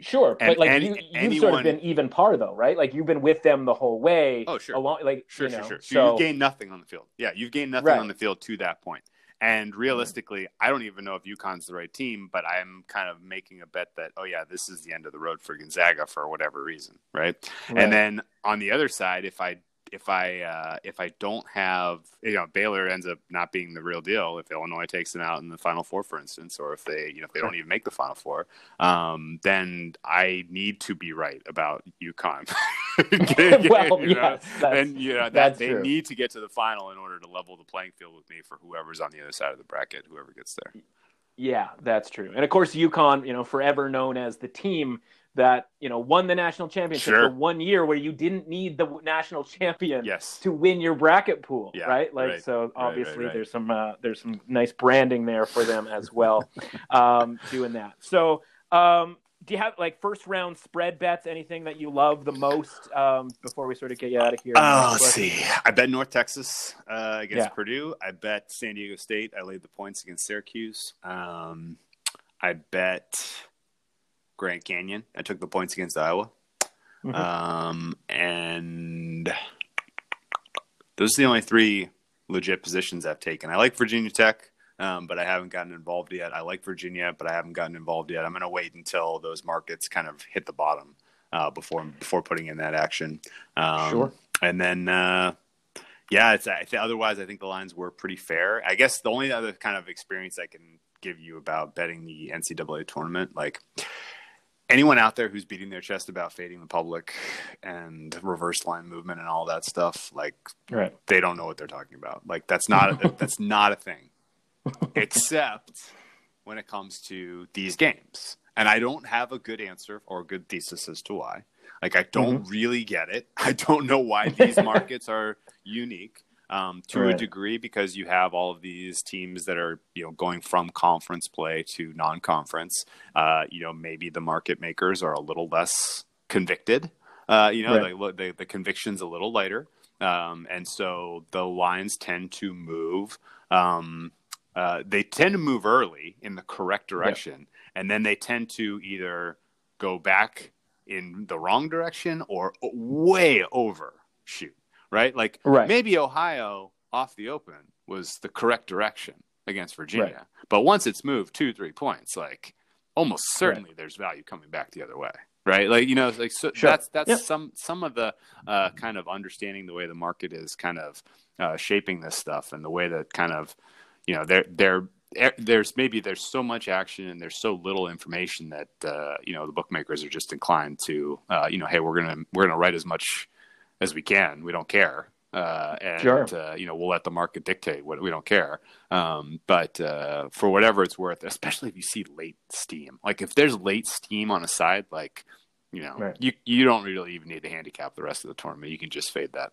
Sure, and, but like any, you, you've anyone, sort of been even par though, right? Like you've been with them the whole way. Oh, sure. Along, like sure, you know, sure, sure. So, so you've gained nothing on the field. Yeah, you've gained nothing right. on the field to that point. And realistically, mm-hmm. I don't even know if UConn's the right team, but I'm kind of making a bet that, oh yeah, this is the end of the road for Gonzaga for whatever reason, right? right. And then on the other side, if I if I uh, if I don't have you know Baylor ends up not being the real deal if Illinois takes them out in the Final Four, for instance, or if they you know if they don't even make the Final Four, um, then I need to be right about UConn. [LAUGHS] [LAUGHS] well, you yes, and you know that they true. need to get to the final in order to level the playing field with me for whoever's on the other side of the bracket, whoever gets there. Yeah, that's true. And of course, UConn, you know, forever known as the team that you know won the national championship sure. for one year where you didn't need the national champion yes. to win your bracket pool yeah, right? Like right, so obviously right, right, there's some uh, there's some nice branding there for them as well [LAUGHS] um, doing that. So um, do you have like first round spread bets anything that you love the most um, before we sort of get you out of here? Oh let's see. I bet north texas uh, against yeah. purdue. I bet san diego state. I laid the points against syracuse. Um, i bet Grand Canyon. I took the points against Iowa. Mm-hmm. Um, and those are the only three legit positions I've taken. I like Virginia Tech, um, but I haven't gotten involved yet. I like Virginia, but I haven't gotten involved yet. I'm going to wait until those markets kind of hit the bottom uh, before before putting in that action. Um, sure. And then, uh, yeah, it's I th- otherwise I think the lines were pretty fair. I guess the only other kind of experience I can give you about betting the NCAA tournament, like anyone out there who's beating their chest about fading the public and reverse line movement and all that stuff, like right. they don't know what they're talking about. Like that's not a, that's [LAUGHS] not a thing, except when it comes to these games. And I don't have a good answer or a good thesis as to why. Like I don't mm-hmm. really get it. I don't know why these [LAUGHS] markets are unique um, to right. a degree because you have all of these teams that are you know going from conference play to non-conference. Uh, you know, maybe the market makers are a little less convicted. Uh, you know, right. they, they, the conviction's a little lighter, um, and so the lines tend to move. Um, uh, they tend to move early in the correct direction, and then they tend to either go back in the wrong direction or way overshoot right? Like right. maybe Ohio off the open was the correct direction against Virginia, right. but once it's moved two, three points, like almost certainly right. there's value coming back the other way, right? Like you know, like so sure. that's that's yep. some some of the uh, kind of understanding the way the market is kind of uh, shaping this stuff and the way that kind of you know they're they're there's maybe there's so much action and there's so little information that uh, you know the bookmakers are just inclined to uh, you know hey we're gonna we're gonna write as much as we can. We don't care. Uh, and Sure. uh, you know we'll let the market dictate what we don't care. Um, but uh, for whatever it's worth, especially if you see late steam, like if there's late steam on a side, like you know Right. you you don't really even need to handicap the rest of the tournament. You can just fade that.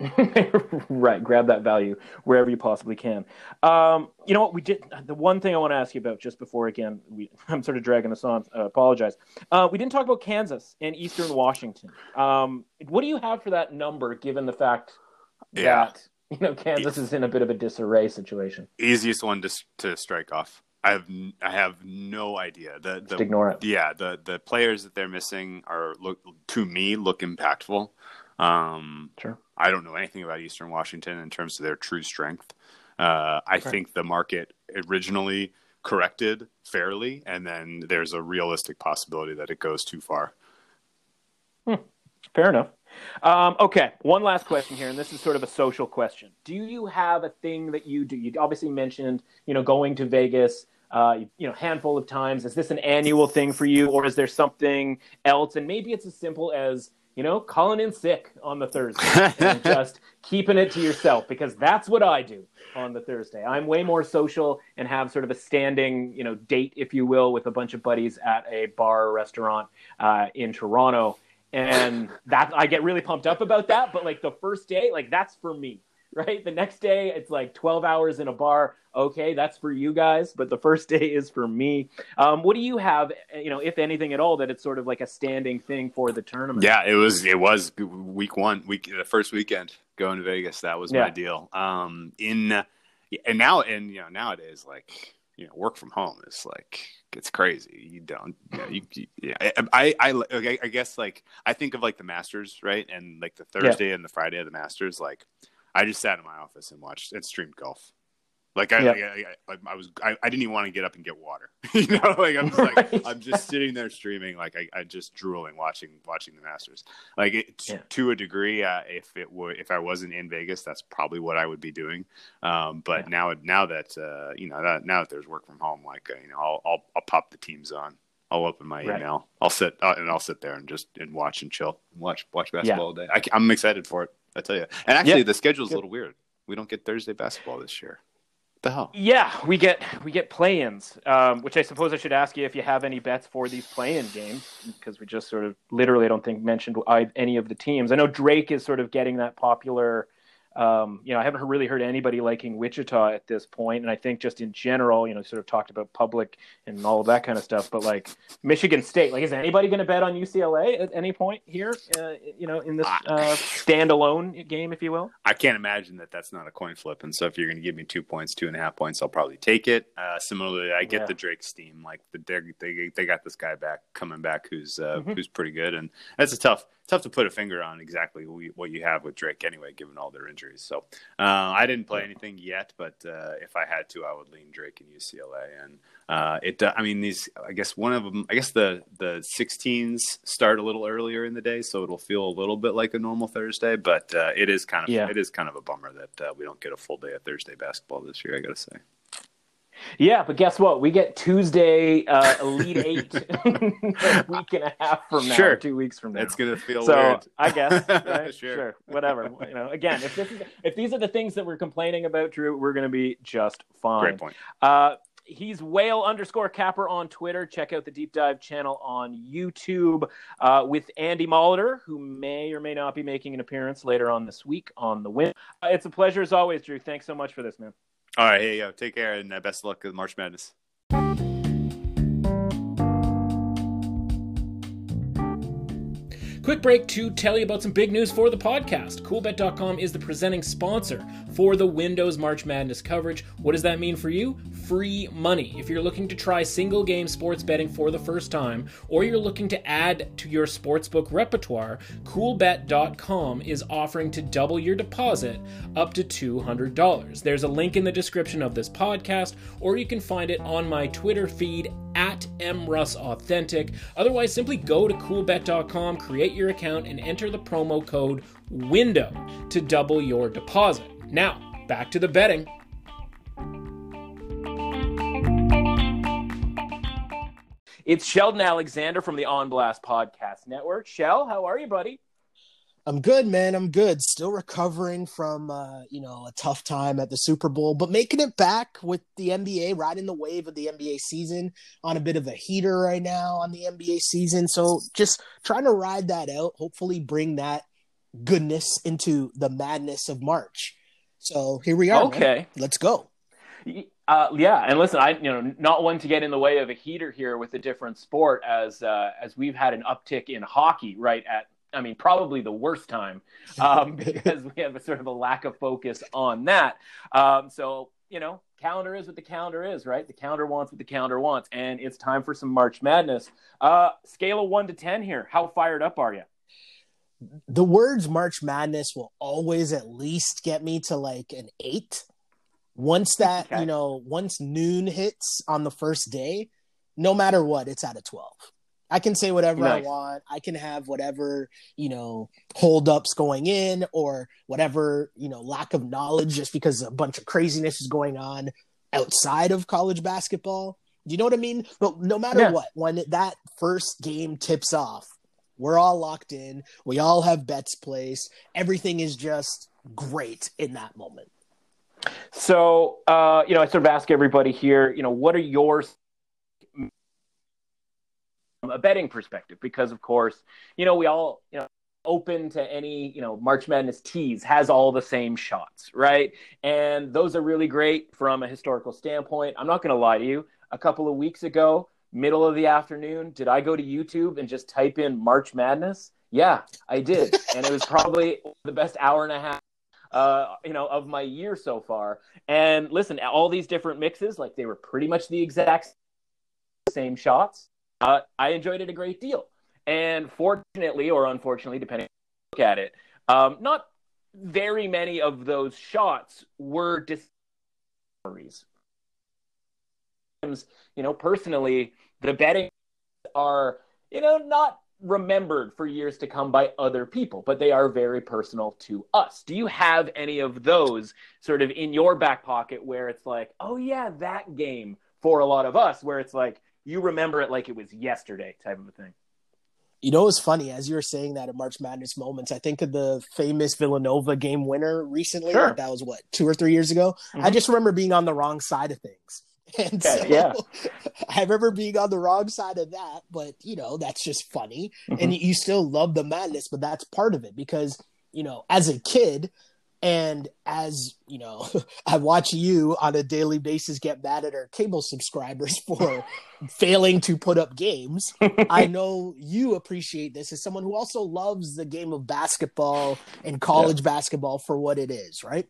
[LAUGHS] right, grab that value wherever you possibly can. Um, you know what? We did the one thing I want to ask you about just before again. We, [LAUGHS] I'm sort of dragging us on. I apologize. Uh, we didn't talk about Kansas and Eastern Washington. Um, what do you have for that number, given the fact Yeah. that you know Kansas is in a bit of a disarray situation? Easiest one to to strike off. I have I have no idea. The Just ignore it. yeah the the players that they're missing are look to me look impactful. Um, Sure. I don't know anything about Eastern Washington in terms of their true strength. Uh, I think the market originally corrected fairly, and then there's a realistic possibility that it goes too far. Fair enough. Um, okay, one last question here, and this is sort of a social question. Do you have a thing that you do? You obviously mentioned, you know, going to Vegas, uh, you know, handful of times. Is this an annual thing for you, or is there something else? And maybe it's as simple as, you know, calling in sick on the Thursday [LAUGHS] and just keeping it to yourself, because that's what I do on the Thursday. I'm way more social and have sort of a standing, you know, date, if you will, with a bunch of buddies at a bar or restaurant uh, in Toronto and that I get really pumped up about that. But like the first day, like that's for me, right? The next day, it's like twelve hours in a bar. Okay, that's for you guys, but the first [LAUGHS] day is for me. Um, what do you have, you know, if anything at all, that it's sort of like a standing thing for the tournament? Yeah, it was it was week one, week the first weekend going to Vegas. That was my deal. Um, in and now and you know nowadays like you know work from home is like it's crazy. You don't you, know, you, you yeah. I, I I I guess like I think of like the Masters right and like the Thursday and the Friday of the Masters. Like I just sat in my office and watched and streamed golf. Like I, Yeah. I, I, I was, I, I didn't even want to get up and get water. [LAUGHS] you know, like I'm just like, [LAUGHS] Right. I'm just sitting there streaming, like I, I just drooling, watching, watching the Masters. Like it, Yeah. to a degree, uh, if it were, if I wasn't in Vegas, that's probably what I would be doing. Um, but Yeah. now, now that uh, you know, that, now that there's work from home, like uh, you know, I'll, I'll, I'll pop the teams on. I'll open my Right. email. I'll sit uh, and I'll sit there and just and watch and chill, watch watch basketball all day. I, am excited for it. I tell you. And actually, Yeah. the schedule's Good. a little weird. We don't get Thursday basketball this year. The hell? Yeah, we get we get play-ins, um, which I suppose I should ask you if you have any bets for these play-in games because we just sort of literally I don't think mentioned any of the teams. I know Drake is sort of getting that popular. Um, you know, I haven't really heard anybody liking Wichita at this point, and I think just in general, you know, sort of talked about public and all of that kind of stuff. But like Michigan State, like, is anybody going to bet on UCLA at any point here? Uh, you know, in this uh, standalone game, if you will. I can't imagine that that's not a coin flip. And so if you're going to give me two points, two and a half points, I'll probably take it. Uh, similarly, I get Yeah. the Drake steam. Like the they they they got this guy back coming back who's uh, Mhm. who's pretty good, and that's a tough tough to put a finger on exactly what you have with Drake anyway, given all their injuries. So uh, I didn't play anything yet, but uh, if I had to, I would lean Drake and UCLA. And uh, it, I mean, these. I guess one of them. I guess the the 16s start a little earlier in the day, so it'll feel a little bit like a normal Thursday. But uh, it is kind of Yeah. it is kind of a bummer that uh, we don't get a full day of Thursday basketball this year. I gotta say. Yeah, but guess what? We get Tuesday uh, Elite [LAUGHS] Eight a [LAUGHS] week and a half from now, Sure. two weeks from now. It's gonna feel so weird. I guess, [LAUGHS] right? Sure. sure. whatever. You know, again, if this is if these are the things that we're complaining about, Drew, we're going to be just fine. Great point. Uh, he's whale underscore capper on Twitter. Check out the deep dive channel on YouTube uh, with Andy Molitor, who may or may not be making an appearance later on this week on the win. Uh, it's a pleasure as always, Drew. Thanks so much for this, man. All right, hey yo, take care and uh, best of luck with March Madness. Quick break to tell you about some big news for the podcast. CoolBet.com is the presenting sponsor for the Windows March Madness coverage. What does that mean for you? Free money. If you're looking to try single game sports betting for the first time, or you're looking to add to your sportsbook repertoire, CoolBet.com is offering to double your deposit up to $200. There's a link in the description of this podcast, or you can find it on my Twitter feed at mrussauthentic. Otherwise, simply go to coolbet.com, create your account, and enter the promo code WINDOW to double your deposit. Now, back to the betting. It's Sheldon Alexander from the On Blast Podcast Network. Shell, how are you, buddy? I'm good, man. I'm good. Still recovering from uh, you know a tough time at the Super Bowl, but making it back with the NBA, riding the wave of the NBA season on a bit of a heater right now on the NBA season. So just trying to ride that out. Hopefully, bring that goodness into the madness of March. So here we are. Okay, man. let's go. Uh, yeah, and listen, I you know not one to get in the way of a heater here with a different sport, as uh, as we've had an uptick in hockey right at I mean, probably the worst time um, [LAUGHS] because we have a sort of a lack of focus on that. Um, so, you know, calendar is what the calendar is, right? The calendar wants what the calendar wants, and it's time for some March Madness. Uh, scale of one to 10 here. How fired up are you? The words March Madness will always at least get me to like an eight. Once [LAUGHS] that, okay. you know, once noon hits on the first day, no matter what, it's at a 12. I can say whatever nice. I want. I can have whatever, you know, holdups going in or whatever, you know, lack of knowledge just because a bunch of craziness is going on outside of college basketball. Do you know what I mean? But no matter yeah. what, when that first game tips off, we're all locked in. We all have bets placed. Everything is just great in that moment. So, uh, you know, I sort of ask everybody here, you know, what are your a betting perspective because of course you know we all you know open to any you know march madness teas has all the same shots right? And those are really great from a historical standpoint. I'm not going to lie to you. A couple of weeks ago middle of the afternoon did i go to youtube and just type in march madness? Yeah i did. [LAUGHS] And it was probably the best hour and a half uh, you know, of my year so far. And listen, all these different mixes, like they were pretty much the exact same shots uh, I enjoyed it a great deal. And fortunately, or unfortunately, depending on look at it, um, not very many of those shots were discoveries. You know, personally, the betting are, you know, not remembered for years to come by other people, but they are very personal to us. Do you have any of those sort of in your back pocket where it's like, oh, yeah, that game for a lot of us, where it's like, you remember it like it was yesterday type of a thing. You know, it's funny as you were saying that at March Madness moments. I think of the famous Villanova game winner recently. Sure. Like that was what two or three years ago. Mm-hmm. I just remember being on the wrong side of things. [LAUGHS] And okay, so yeah. [LAUGHS] I remember being on the wrong side of that, but you know, that's just funny. Mm-hmm. And you still love the madness, but that's part of it because, you know, as a kid, and as you know, [LAUGHS] I watch you on a daily basis get mad at our cable subscribers [LAUGHS] for failing to put up games. I [LAUGHS] know you appreciate this as someone who also loves the game of basketball and college yeah. basketball for what it is, right?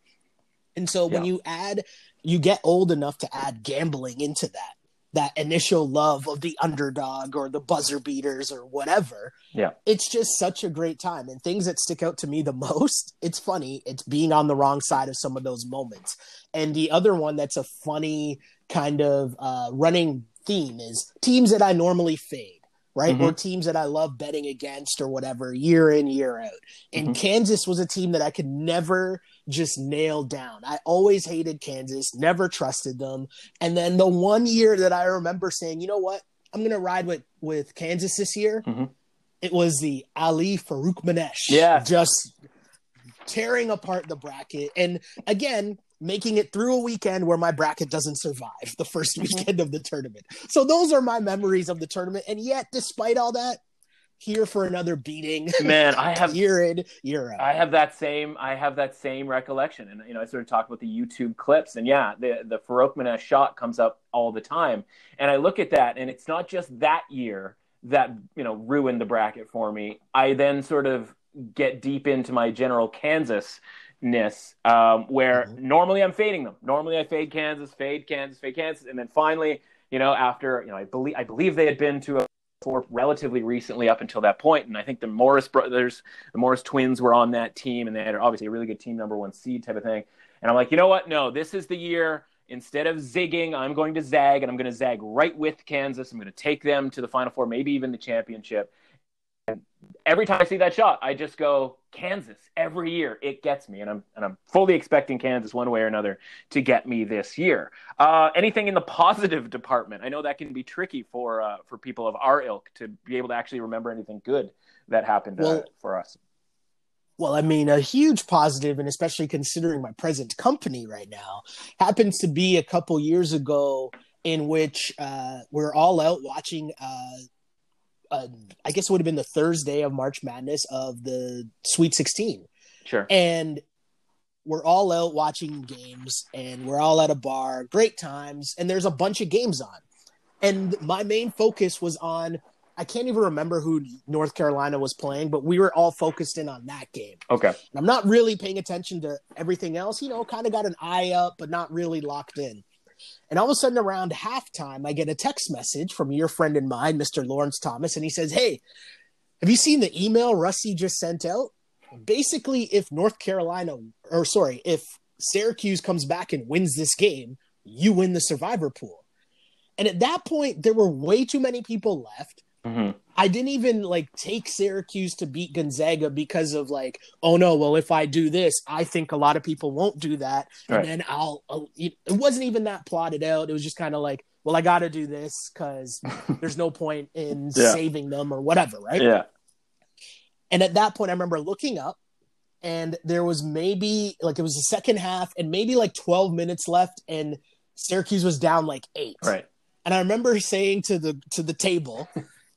And so when yeah. you add, you get old enough to add gambling into that that initial love of the underdog or the buzzer beaters or whatever. Yeah. It's just such a great time. And things that stick out to me the [LAUGHS] most, it's funny, it's being on the wrong side of some of those moments. And the other one that's a funny kind of uh, running theme is teams that I normally fade right? Mm-hmm. Or teams that I love betting against or whatever year in, year out. And mm-hmm. Kansas was a team that I could never just nailed down. I always hated Kansas, never trusted them. And then the one year that I remember saying, you know what? I'm going to ride with, with Kansas this year. Mm-hmm. It was the Ali Farokhmanesh. Yeah. Just tearing apart the bracket. And again, making it through a weekend where my bracket doesn't survive the first mm-hmm. weekend of the tournament. So those are my memories of the tournament. And yet, despite all that, here for another beating. [LAUGHS] Man, I have year in, year out. I have that same I have that same recollection. And you know, I sort of talk about the YouTube clips and yeah, the the Farokhmanesh shot comes up all the time. And I look at that and it's not just that year that, you know, ruined the bracket for me. I then sort of get deep into my general Kansas ness um, where mm-hmm. normally I'm fading them. Normally I fade Kansas, fade Kansas, fade Kansas, and then finally, you know, after you know, I believe I believe they had been to a four relatively recently up until that point, and I think the Morris brothers, the Morris twins, were on that team, and they had obviously a really good team, number one seed type of thing. And I'm like, you know what? No, this is the year. Instead of zigging, I'm going to zag, and I'm going to zag right with Kansas. I'm going to take them to the Final Four, maybe even the championship. Every time I see that shot, I just go Kansas. Every year it gets me, and I'm and I'm fully expecting Kansas one way or another to get me this year. Uh, anything in the [LAUGHS] positive department? I know that can be tricky for uh, for people of our ilk to be able to actually remember anything good that happened uh, for us. Well, I mean, a huge positive, and especially considering my present company right now, happens to be a couple years ago in which uh, we're all out watching. Uh, I guess it would have been the Thursday of March Madness of the Sweet 16. Sure. And we're all out watching games and we're all at a bar, great times, and there's a bunch of games on. And my main focus was on I can't even remember who North Carolina was playing, but we were all focused in on that game. Okay. And I'm not really paying attention to everything else, you know, kind of got an eye up, but not really locked in. And all of a sudden, around halftime, I get a text message from your friend and mine, Mr. Lawrence Thomas, and he says, Hey, have you seen the email Rusty just sent out? Basically, if North Carolina, or sorry, if Syracuse comes back and wins this game, you win the survivor pool. And at that point, there were way too many people left. Mm-hmm. I didn't even like take Syracuse to beat Gonzaga because of like, oh no, well if I do this, I think a lot of people won't do that, right. and then I'll, I'll. It wasn't even that plotted out. It was just kind of like, well, I got to do this because [LAUGHS] there's no point in yeah. saving them or whatever, right? Yeah. And at that point, I remember looking up, and there was maybe like it was the second half, and maybe like 12 minutes left, and Syracuse was down like eight. Right. And I remember saying to the to the table,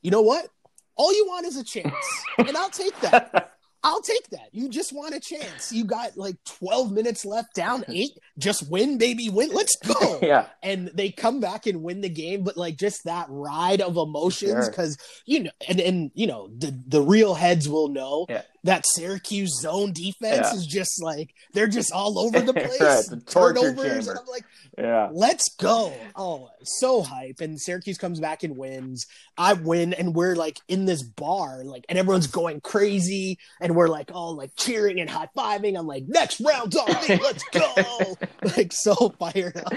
you know what? All you want is a chance, and I'll take that. [LAUGHS] I'll take that. You just want a chance. You got like 12 minutes left, down eight. Just win, baby, win. Let's go. [LAUGHS] yeah. And they come back and win the game, but like just that ride of emotions, because sure. you know, and and you know, the the real heads will know yeah. That Syracuse zone defense yeah. is just like they're just all over the [LAUGHS] place. right. the turnovers, chamber. and I'm like, yeah, let's go. Oh, so hype. And Syracuse comes back and wins. I win, and we're like in this bar, like, and everyone's going crazy, and we're like all like cheering and high fiving. I'm like, next round's on me, let's [LAUGHS] go. [LAUGHS] like so fired up.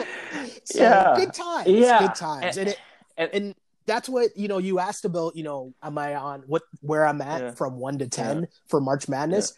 So, yeah. good times. Yeah. Good times. And, and it and, and that's what you know you asked about you know am i on what where i'm at Yeah. from 1 to 10 Yeah. for march madness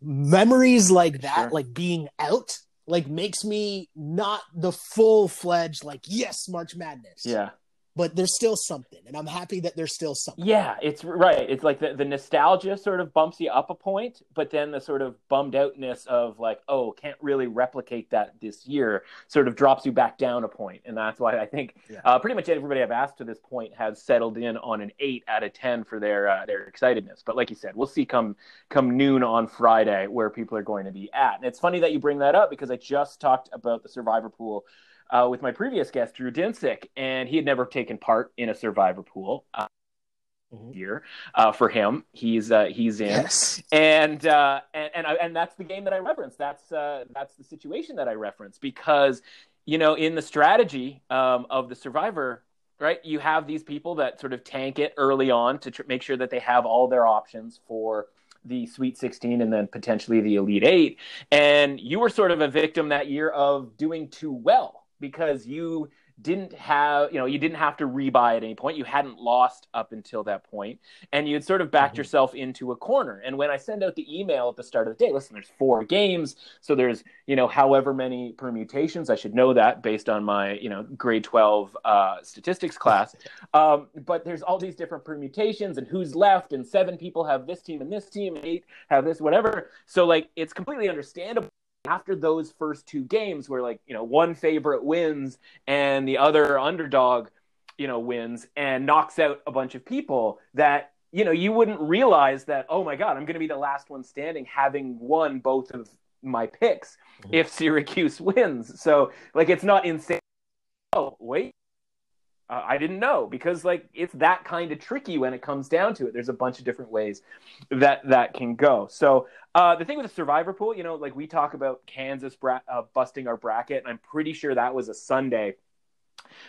memories like that Sure. like being out like makes me not the full-fledged like yes march madness Yeah. But there's still something and i'm happy that there's still something Yeah, it's right. It's like the, the nostalgia sort of bumps you up a point, but then the sort of bummed outness of like, oh, can't really replicate that this year sort of drops you back down a point. And that's why I think Yeah. uh, pretty much everybody I've asked to this point has settled in on an eight out of 10 for their, uh, their excitedness. But like you said, we'll see come, come noon on Friday where people are going to be at. And it's funny that you bring that up because I just talked about the survivor pool uh, with my previous guest, Drew Dinsick, and he had never taken part in a survivor pool. Uh, Mhm. Year uh, for him, he's uh, he's in, yes and uh, and and, I, and that's the game that I reference. That's uh, that's the situation that I reference because you know in the strategy um, of the survivor, right? You have these people that sort of tank it early on to tr- make sure that they have all their options for the Sweet 16 and then potentially the Elite Eight. And you were sort of a victim that year of doing too well because you didn't have, you know, you didn't have to rebuy at any point. You hadn't lost up until that point, and you had sort of backed Mhm. yourself into a corner. And when I send out the email at the start of the day, listen, there's four games, so there's, you know, however many permutations. I should know that based on my, you know, grade 12 uh, statistics class. [LAUGHS] Um, but there's all these different permutations and who's left, and seven people have this team and this team, and eight have this, whatever. So like, it's completely understandable after those first two games where like you know one favorite wins and the other underdog you know wins and knocks out a bunch of people that you know you wouldn't realize that oh my god i'm going to be the last one standing having won both of my picks Mhm. if syracuse [LAUGHS] wins. So like it's not insane. Oh wait uh, I didn't know because like it's that kind of tricky when it comes down to it. There's a bunch of different ways that that can go. So uh, the thing with the survivor pool, you know, like we talk about Kansas bra- uh, busting our bracket, and I'm pretty sure that was a Sunday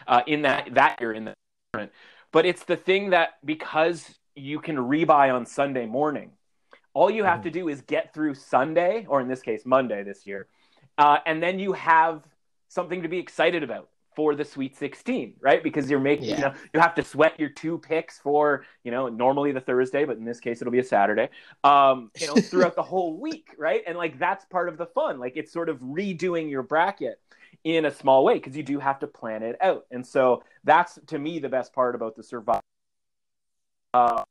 uh, in that that year in the tournament. But it's the thing that because you can rebuy on Sunday morning, all you have Mhm. to do is get through Sunday, or in this case Monday this year, uh, and then you have something to be excited about for the Sweet 16, right? Because you're making, Yeah. you know, you have to sweat your two picks for, you know, normally the Thursday, but in this case it'll be a Saturday, um, you know, throughout the whole week, [LAUGHS] right? And like that's part of the fun. Like it's sort of redoing your bracket in a small way because you do have to plan it out. And so that's to me the best part about the survival. Uh,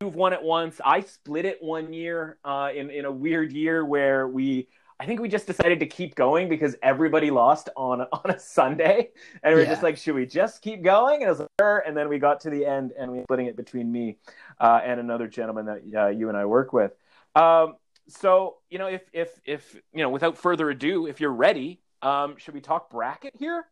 you've won it once. I split it one year uh, in in a weird year where we. I think we just decided to keep going because everybody lost on [LAUGHS] on a Sunday, and we are yeah. just like, should we just keep going? And it was like, and then we got to the end, and we splitting it between me uh, and another gentleman that uh, you and I work with. Um, so you know, if if if you know, without further ado, if you're ready, um, should we talk bracket here?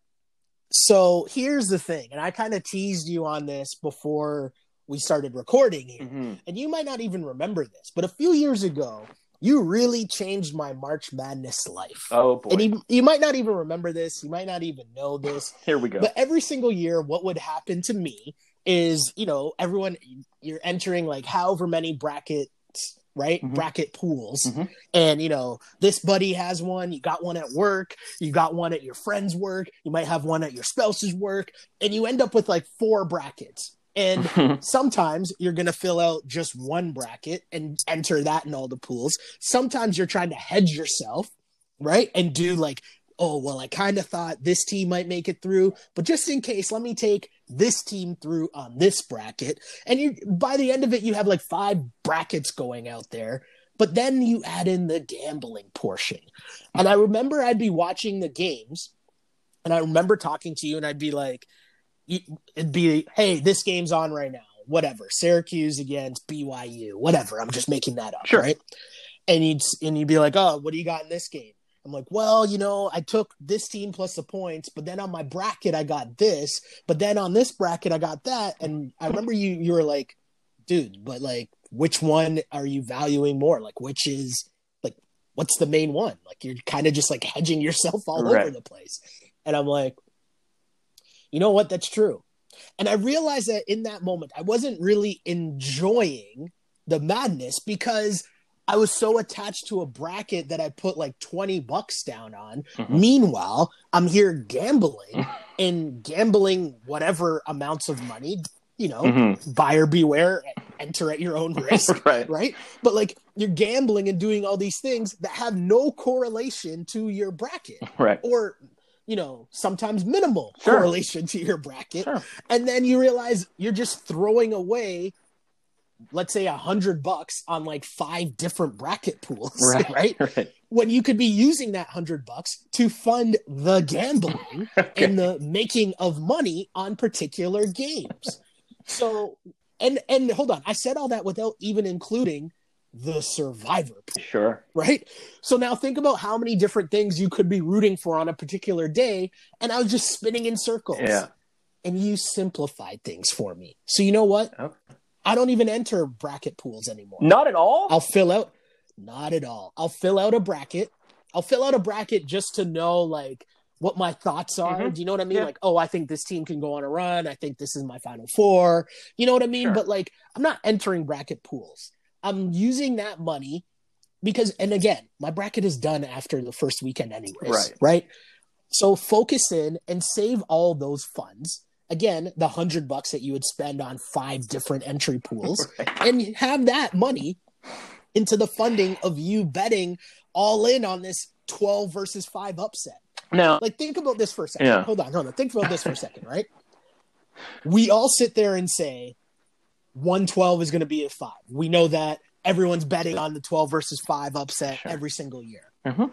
So here's the thing, and I kind of teased you on this before we started recording here. Mm-hmm. And you might not even remember this, but a few years ago, you really changed my March Madness life. Oh boy. And you, you might not even remember this, you might not even know this. [LAUGHS] Here we go. But every single year what would happen to me is, you know, everyone you're entering like however many brackets right? Mm-hmm. Bracket pools. Mm-hmm. And, you know, this buddy has one, you got one at work, you got one at your friend's work, you might have one at your spouse's work, and you end up with like four brackets. And [LAUGHS] sometimes you're going to fill out just one bracket and enter that in all the pools. Sometimes you're trying to hedge yourself, right? And do like, oh, well, I kind of thought this team might make it through, but just in case, let me take this team through on this bracket. And you by the end of it, you have like five brackets going out there. But then you add in the gambling portion. And I remember I'd be watching the games and I remember talking to you and I'd be like, it'd be, hey, this game's on right now. Whatever, Syracuse against BYU, whatever. I'm just making that up, sure. right? And you'd and you'd be like, oh, what do you got in this game? I'm like, well, you know, I took this team plus the points, but then on my bracket I got this, but then on this bracket I got that, and I remember you you were like, dude, but like, which one are you valuing more? Like, which is like, what's the main one? Like, you're kind of just like hedging yourself all right. over the place, and I'm like, you know what? That's true. And I realized that in that moment, I wasn't really enjoying the madness because I was so attached to a bracket that I put like 20 bucks down on. Mm-hmm. Meanwhile, I'm here gambling [LAUGHS] and gambling whatever amounts of money, you know, mm-hmm. buyer beware, enter at your own [LAUGHS] risk. right. Right. But like you're gambling and doing all these things that have no correlation to your bracket. Right. Or you know, sometimes minimal sure. correlation to your bracket. Sure. And then you realize you're just throwing away, let's say a hundred bucks on like five different bracket pools, [LAUGHS] right? right? right. When you could be using that hundred bucks to fund the gambling [LAUGHS] okay. and the making of money on particular games. [LAUGHS] so, and and hold on, I said all that without even including the survivor pool, Sure. Right? So now think about how many different things you could be rooting for on a particular day. And I was just spinning in circles. Yeah. And you simplified things for me. So you know what? Okay. I don't even enter bracket pools anymore. Not at all? I'll fill out not at all. I'll fill out a bracket. I'll fill out a bracket just to know like what my thoughts are. Mm-hmm. Do you know what I mean? Yeah. Like, oh, I think this team can go on a run. I think this is my final four. You know what I mean? Sure. But like, I'm not entering bracket pools. I'm using that money because, and again, my bracket is done after the first weekend, anyways. Right. Right. So focus in and save all those funds. Again, the hundred bucks that you would spend on five different entry pools, [LAUGHS] right. and have that money into the funding of you betting all in on this 12 versus 5 upset. Now, like think about this for a second. Yeah. Hold on, hold on. Think about this for a second, right? We all sit there and say, 112 is going to be a five. We know that everyone's betting on the 12 versus five upset sure. every single year. Mm-hmm.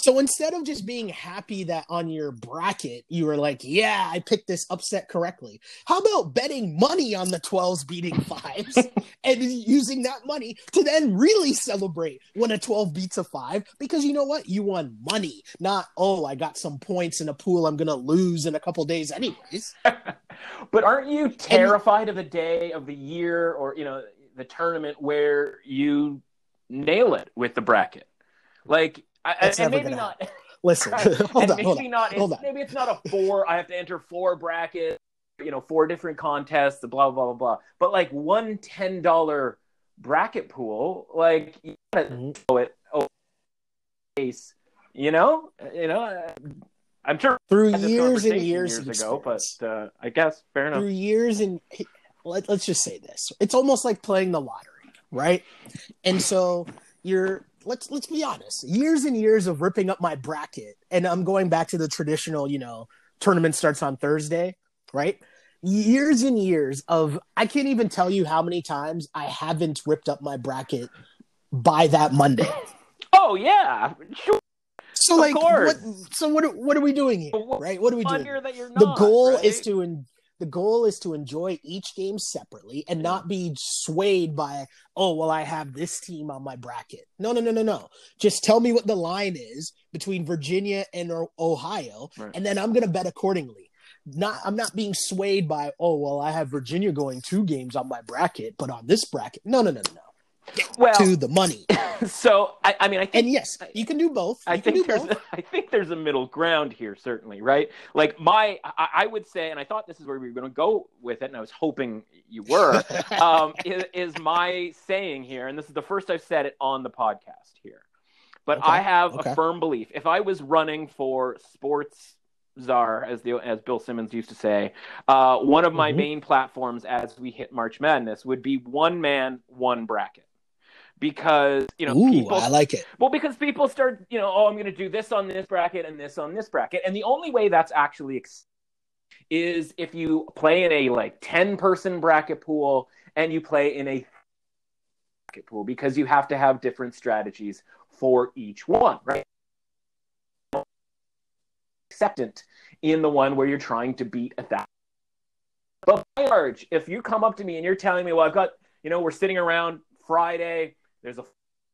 So instead of just being happy that on your bracket you were like, yeah, I picked this upset correctly, how about betting money on the 12s beating [LAUGHS] fives and using that money to then really celebrate when a 12 beats a five? Because you know what? You won money, not, oh, I got some points in a pool I'm going to lose in a couple days, anyways. [LAUGHS] but aren't you terrified and, of the day of the year or, you know, the tournament where you nail it with the bracket? Like, I, and maybe not. Listen, [LAUGHS] [LAUGHS] hold, on, maybe hold on, not, hold on. Maybe it's not a four. I have to enter four brackets. You know, four different contests. Blah blah blah blah. But like one ten dollar bracket pool, like you gotta mm-hmm. know it. Oh, case. You know, you know. I'm sure through years and years, years ago, but uh, I guess fair enough. Through years and let, let's just say this: it's almost like playing the lottery, right? And so you're let's let's be honest. Years and years of ripping up my bracket, and I'm going back to the traditional, you know, tournament starts on Thursday, right? years and years of I can't even tell you how many times I haven't ripped up my bracket by that Monday. Oh yeah, sure. So of like, what, so what? What are we doing here? Right? What are we doing? Not, the goal right? is to in, the goal is to enjoy each game separately and not be swayed by oh well I have this team on my bracket. No, no, no, no, no. Just tell me what the line is between Virginia and Ohio, right. and then I'm gonna bet accordingly not I'm not being swayed by oh well I have Virginia going two games on my bracket, but on this bracket, no no no no no. Well, to the money. [LAUGHS] So I, I mean I think and yes you can do both. You I think there's both. A, [LAUGHS] I think there's a middle ground here certainly right. Like my I, I would say and I thought this is where we were going to go with it and I was hoping you were [LAUGHS] um, is, is my saying here and this is the first I've said it on the podcast here. But okay. I have okay. a firm belief. If I was running for sports czar, as the as Bill Simmons used to say, uh, one of my mm-hmm. main platforms as we hit March Madness would be one man, one bracket. Because you know, Ooh, people, I like it. Well, because people start, you know, oh, I'm going to do this on this bracket and this on this bracket, and the only way that's actually ex- is if you play in a like ten person bracket pool and you play in a bracket pool because you have to have different strategies for each one, right? acceptant in the one where you're trying to beat a thousand. But by large, if you come up to me and you're telling me, well, I've got, you know, we're sitting around Friday, there's a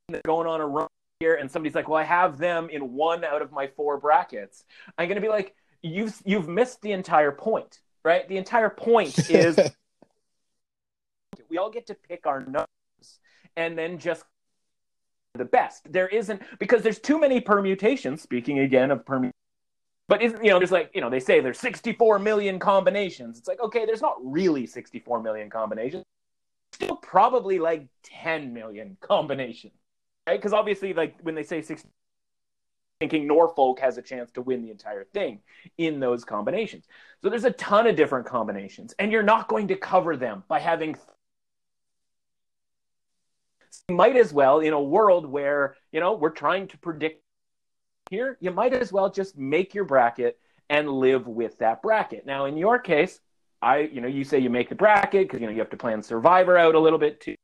that's going on a run here, and somebody's like, well, I have them in one out of my four brackets. I'm going to be like, you've you've missed the entire point, right? The entire point [LAUGHS] is we all get to pick our numbers and then just the best. There isn't because there's too many permutations. Speaking again of permutations but isn't you know there's like you know they say there's 64 million combinations it's like okay there's not really 64 million combinations still probably like 10 million combinations right because obviously like when they say 60 thinking norfolk has a chance to win the entire thing in those combinations so there's a ton of different combinations and you're not going to cover them by having might as well in a world where you know we're trying to predict here, you might as well just make your bracket and live with that bracket. Now, in your case, I, you know, you say you make the bracket because you know you have to plan Survivor out a little bit too,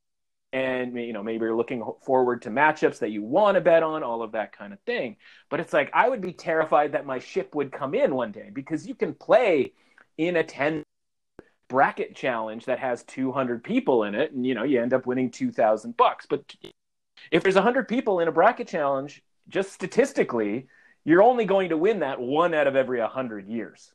and you know maybe you're looking forward to matchups that you want to bet on, all of that kind of thing. But it's like I would be terrified that my ship would come in one day because you can play in a ten bracket challenge that has 200 people in it, and you know you end up winning 2,000 bucks. But if there's 100 people in a bracket challenge just statistically, you're only going to win that one out of every 100 years.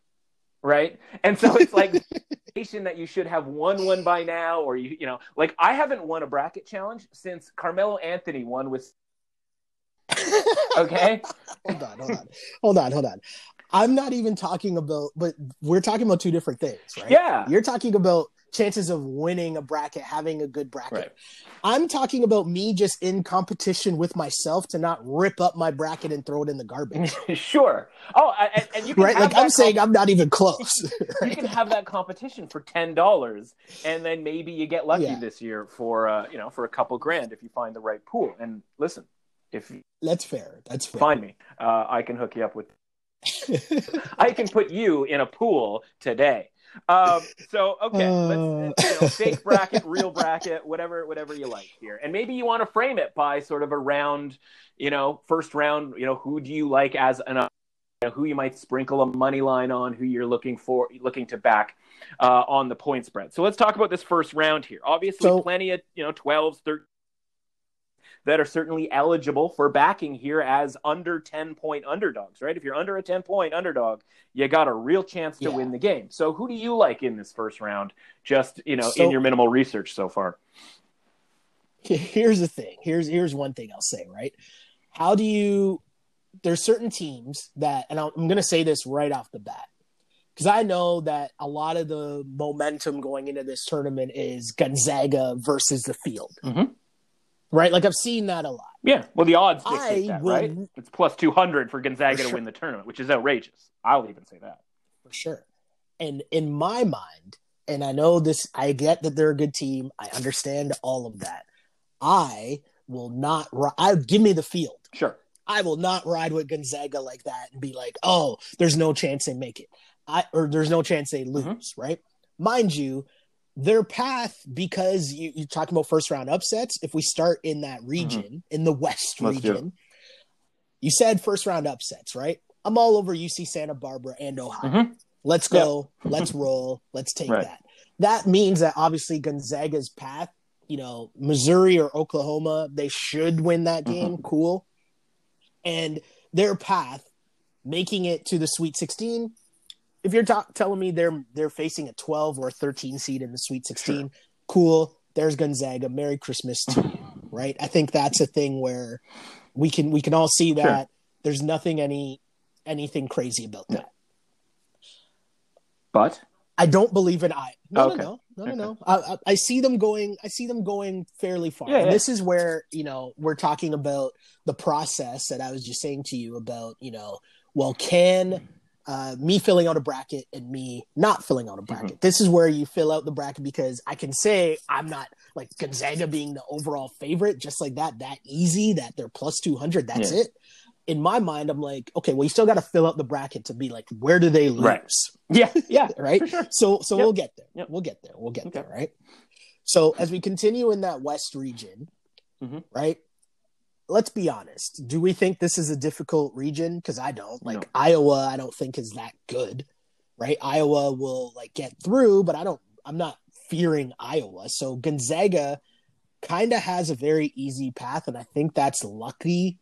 Right. And so it's like [LAUGHS] that you should have won one by now, or you, you know, like I haven't won a bracket challenge since Carmelo Anthony won with. [LAUGHS] okay. hold on, hold on, hold on, hold on. I'm not even talking about, but we're talking about two different things, right? Yeah. You're talking about chances of winning a bracket, having a good bracket. Right. I'm talking about me just in competition with myself to not rip up my bracket and throw it in the garbage. [LAUGHS] sure. Oh, and, and you can right. Like I'm saying, I'm not even close. [LAUGHS] You can have that competition for ten dollars, and then maybe you get lucky yeah. this year for uh, you know for a couple grand if you find the right pool. And listen, if that's fair, that's fair. Find me. Uh, I can hook you up with. I can put you in a pool today. Um, so okay, let's uh. you know, fake bracket, [LAUGHS] real bracket, whatever, whatever you like here, and maybe you want to frame it by sort of a round, you know, first round. You know, who do you like as an, uh, you know, who you might sprinkle a money line on, who you're looking for, looking to back uh, on the point spread. So let's talk about this first round here. Obviously, so, plenty of you know 12s, 13 that are certainly eligible for backing here as under 10 point underdogs, right? If you're under a 10 point underdog, you got a real chance to yeah. win the game. So who do you like in this first round just, you know, so, in your minimal research so far? Here's the thing. Here's here's one thing I'll say, right? How do you there's certain teams that and I'm going to say this right off the bat because I know that a lot of the momentum going into this tournament is Gonzaga versus the field. Mm-hmm right? Like I've seen that a lot. Yeah, well, the odds dictate I that, will... right? It's plus two hundred for Gonzaga for sure. to win the tournament, which is outrageous. I'll even say that for sure. And in my mind, and I know this, I get that they're a good team. I understand all of that. I will not. I give me the field. Sure. I will not ride with Gonzaga like that and be like, oh, there's no chance they make it. I or there's no chance they mm-hmm. lose, mm-hmm. right? mind you, their path because you, you're talking about first round upsets. If we start in that mm-hmm. region, mm-hmm. in the West Let's region, you said first round upsets, right? I'm all over UC Santa Barbara and Ohio. Mm-hmm. Let's go. Yep. let's roll. Let's take right. that. That means that obviously Gonzaga's path, you know, Missouri or Oklahoma, they should win that mm-hmm. game. Mm-hmm. Cool. And their path, making it to the Sweet 16, if you're telling me they're they're facing a 12 or a 13 seed in the Sweet 16, sure. cool. There's Gonzaga. Merry Christmas to you, right? I think that's a thing where we can we can all see that sure. there's nothing any anything crazy about that. But I don't believe in I. No, okay. no, no, no, okay. no, I, I, I, see them going. I see them going fairly far. Yeah, yeah. This is where you know we're talking about the process that I was just saying to you about. You know, well, can uh, me filling out a bracket and me not filling out a bracket. Mm-hmm. This is where you fill out the bracket because I can say I'm not like Gonzaga being the overall favorite, just like that, that easy that they're plus 200. That's yeah. it in my mind, I'm like, okay, well, you still got to fill out the bracket to be like, where do they lose? Right. Yeah, [LAUGHS] yeah, [LAUGHS] right. Sure. So, so yep. we'll get there. Yep. We'll get there. We'll get okay. there. Right. So as we continue in that West region, mm-hmm. right? Let's be honest. Do we think this is a difficult region? Because I don't. Like no. Iowa, I don't think is that good, right? Iowa will like get through, but I don't. I'm not fearing Iowa. So Gonzaga kind of has a very easy path, and I think that's lucky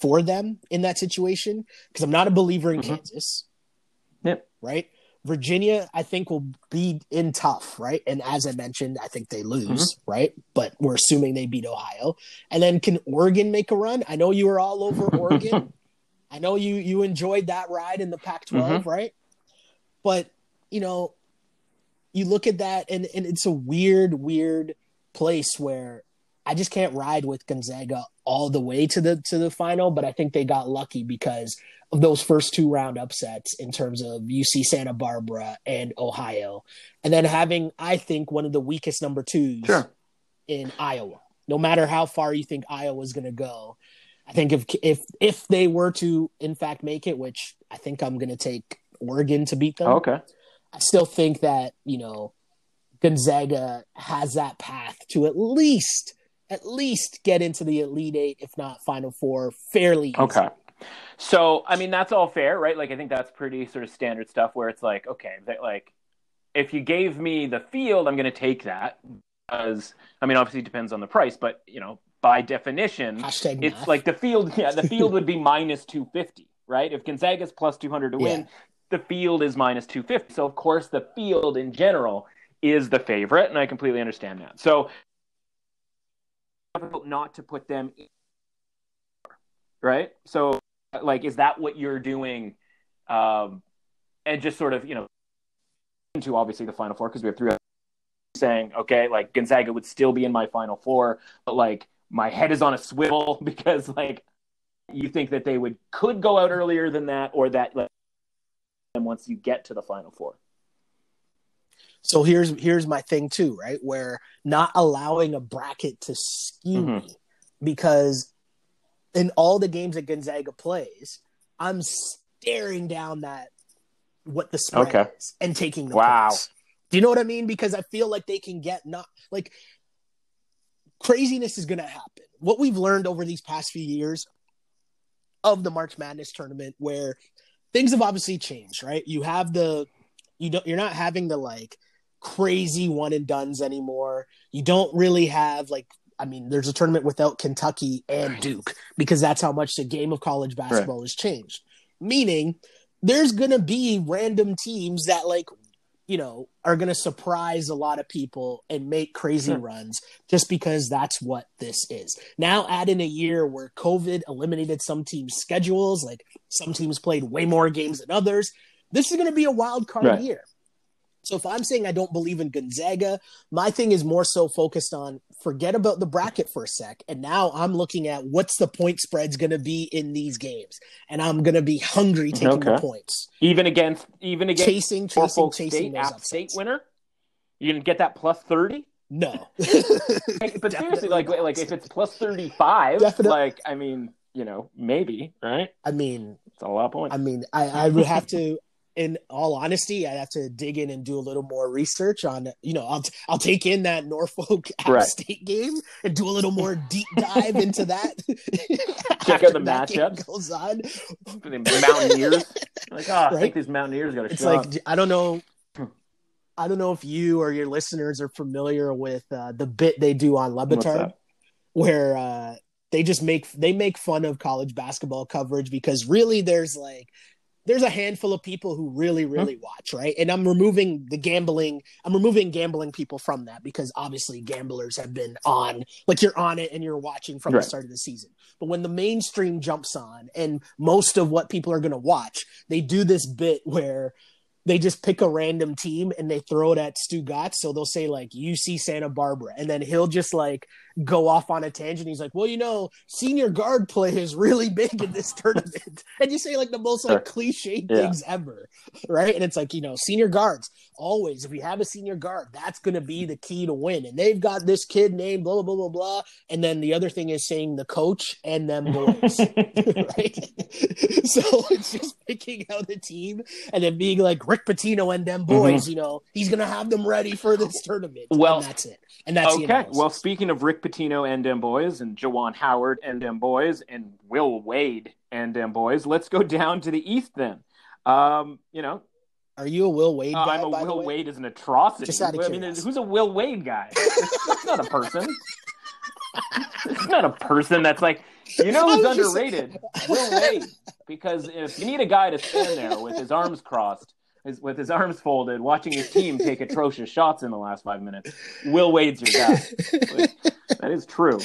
for them in that situation because I'm not a believer in mm-hmm. Kansas. Yep. Right. Virginia, I think, will be in tough, right? And as I mentioned, I think they lose, mm-hmm. right? But we're assuming they beat Ohio. And then can Oregon make a run? I know you were all over [LAUGHS] Oregon. I know you you enjoyed that ride in the Pac-12, mm-hmm. right? But you know, you look at that, and and it's a weird, weird place where I just can't ride with Gonzaga all the way to the to the final, but I think they got lucky because of those first two round upsets in terms of UC Santa Barbara and Ohio, and then having I think one of the weakest number twos sure. in Iowa. No matter how far you think Iowa's going to go, I think if if if they were to in fact make it, which I think I'm going to take Oregon to beat them. Okay. I still think that you know Gonzaga has that path to at least at least get into the Elite Eight, if not Final Four, fairly easy. Okay. So, I mean, that's all fair, right? Like, I think that's pretty sort of standard stuff where it's like, okay, that, like, if you gave me the field, I'm going to take that. Because, I mean, obviously it depends on the price, but, you know, by definition, Hashtag it's math. like the field, [LAUGHS] yeah, the [LAUGHS] field would be minus 250, right? If Gonzaga's plus 200 to win, the field is minus 250. So, of course, the field in general is the favorite, and I completely understand that. So, difficult not to put them in, right? So, like, is that what you're doing? Um, and just sort of, you know, into obviously the final four because we have three saying, okay, like Gonzaga would still be in my final four, but like my head is on a swivel [LAUGHS] because like you think that they would could go out earlier than that or that like once you get to the final four. So here's here's my thing too, right? Where not allowing a bracket to skew mm-hmm. me because in all the games that Gonzaga plays, I'm staring down that what the spread okay. is and taking the wow. Points. Do you know what I mean? Because I feel like they can get not like craziness is going to happen. What we've learned over these past few years of the March Madness tournament, where things have obviously changed, right? You have the you don't you're not having the like crazy one and duns anymore. You don't really have like I mean, there's a tournament without Kentucky and Duke because that's how much the game of college basketball right. has changed. Meaning there's going to be random teams that like you know are going to surprise a lot of people and make crazy sure. runs just because that's what this is. Now add in a year where COVID eliminated some teams' schedules, like some teams played way more games than others. This is going to be a wild card right. year. So if I'm saying I don't believe in Gonzaga, my thing is more so focused on forget about the bracket for a sec. And now I'm looking at what's the point spread's going to be in these games. And I'm going to be hungry taking okay. the points. Even against, even against chasing, chasing, chasing State, App State winner? You can get that plus 30? No. [LAUGHS] but seriously, like, like if it's plus 35, Definitely. like, I mean, you know, maybe, right? I mean, it's a lot of points. I mean, I, I would have to, in all honesty, I have to dig in and do a little more research on, you know, I'll, I'll take in that Norfolk [LAUGHS] right. State game and do a little more deep dive into that. [LAUGHS] Check out the matchups. Goes on. The Mountaineers. [LAUGHS] like, oh, right? I think these Mountaineers got a It's like, I don't know. I don't know if you or your listeners are familiar with uh, the bit they do on Le where uh, they just make they make fun of college basketball coverage because really there's like there's a handful of people who really really huh? watch right and i'm removing the gambling i'm removing gambling people from that because obviously gamblers have been on like you're on it and you're watching from right. the start of the season but when the mainstream jumps on and most of what people are going to watch they do this bit where they just pick a random team and they throw it at Stugotz. So they'll say like UC Santa Barbara, and then he'll just like go off on a tangent. He's like, well, you know, senior guard play is really big in this [LAUGHS] tournament. and you say like the most like cliche yeah. things ever. Right. And it's like, you know, senior guards always, if we have a senior guard, that's going to be the key to win. And they've got this kid named blah, blah, blah, blah, blah. And then the other thing is saying the coach and them [LAUGHS] boys. [LAUGHS] right. so it's just picking out the team and then being like Rick Pitino and them boys, mm-hmm. you know, he's going to have them ready for this tournament. Well, and that's it. And that's okay. Well, speaking of Rick Pitino and them boys, and Juwan Howard and them boys, and Will Wade and them boys, let's go down to the East then. Um, you know, are you a Will Wade uh, guy? I'm a Will Wade is an atrocity. Just out of I mean, who's a Will Wade guy? That's not a person. it's not a person that's like you know [LAUGHS] who's underrated? Will Wade. Because if you need a guy to stand there with his arms crossed his, with his arms folded, watching his team take atrocious shots in the last five minutes. Will Wade's your guy. [LAUGHS] that is true.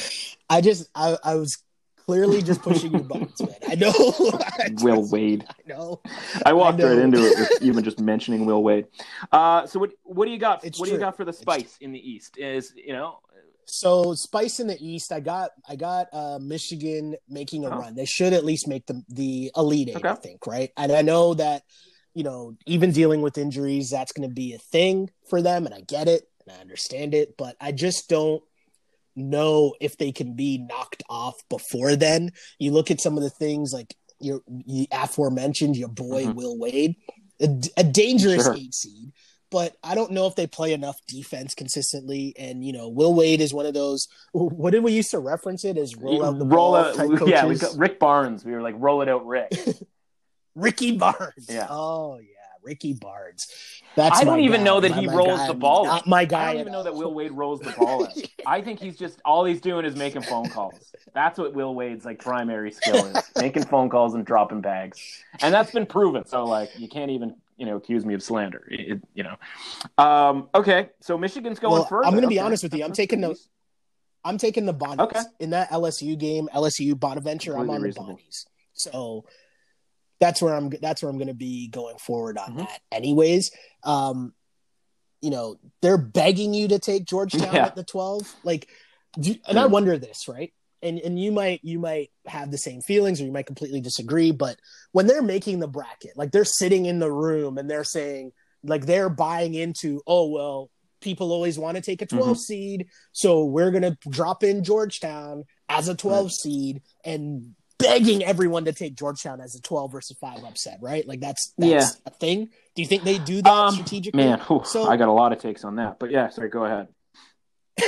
I just, I, I was clearly just pushing your buttons, man. I know. [LAUGHS] I just, Will Wade. I know. I walked I know. right into it with even just mentioning Will Wade. Uh, so what, what do you got? It's what true. do you got for the spice in the East? Is you know. So spice in the East, I got I got uh, Michigan making a oh. run. They should at least make the the Elite Eight, okay. I think, right? And I know that you know, even dealing with injuries, that's going to be a thing for them. And I get it and I understand it, but I just don't know if they can be knocked off before then. You look at some of the things like your you aforementioned, your boy mm-hmm. Will Wade, a, a dangerous sure. eight seed. But I don't know if they play enough defense consistently. And you know, Will Wade is one of those. What did we used to reference it as? Roll out the roll ball out, type? Yeah, we got Rick Barnes. We were like, roll it out, Rick. [LAUGHS] Ricky Barnes. Yeah. Oh yeah, Ricky Barnes. That's I don't even guy. know that my, he my rolls guy. the ball. Not my guy. I don't even know that Will Wade rolls the ball. yeah. [LAUGHS] I think he's just all he's doing is making phone calls. That's what Will Wade's like primary skill is: [LAUGHS] making phone calls and dropping bags, and that's been proven. So like, you can't even you know accuse me of slander. It, you know. Um, okay, so Michigan's going well, further. I'm going to be okay. honest with you. I'm taking the. I'm taking the Bonnies. Okay. In that LSU game, LSU Bonaventure, I'm on reasonable. the Bonnies. So that's where I'm that's where I'm going to be going forward on mm-hmm. that. Anyways, um, you know, they're begging you to take Georgetown yeah. at the 12. Like do, and I wonder this, right? And and you might you might have the same feelings or you might completely disagree, but when they're making the bracket, like they're sitting in the room and they're saying like they're buying into, oh well, people always want to take a 12 mm-hmm. seed, so we're going to drop in Georgetown as a 12 right. seed and begging everyone to take Georgetown as a 12 versus 5 upset, right? Like that's, that's yeah. a thing. Do you think they do that um, strategically? Man, whew, so I got a lot of takes on that. But yeah, sorry, go ahead. [LAUGHS]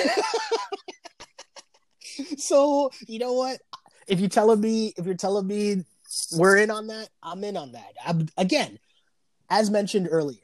so, you know what? If you're telling me if you're telling me we're in on that, I'm in on that. I'm, again, as mentioned earlier,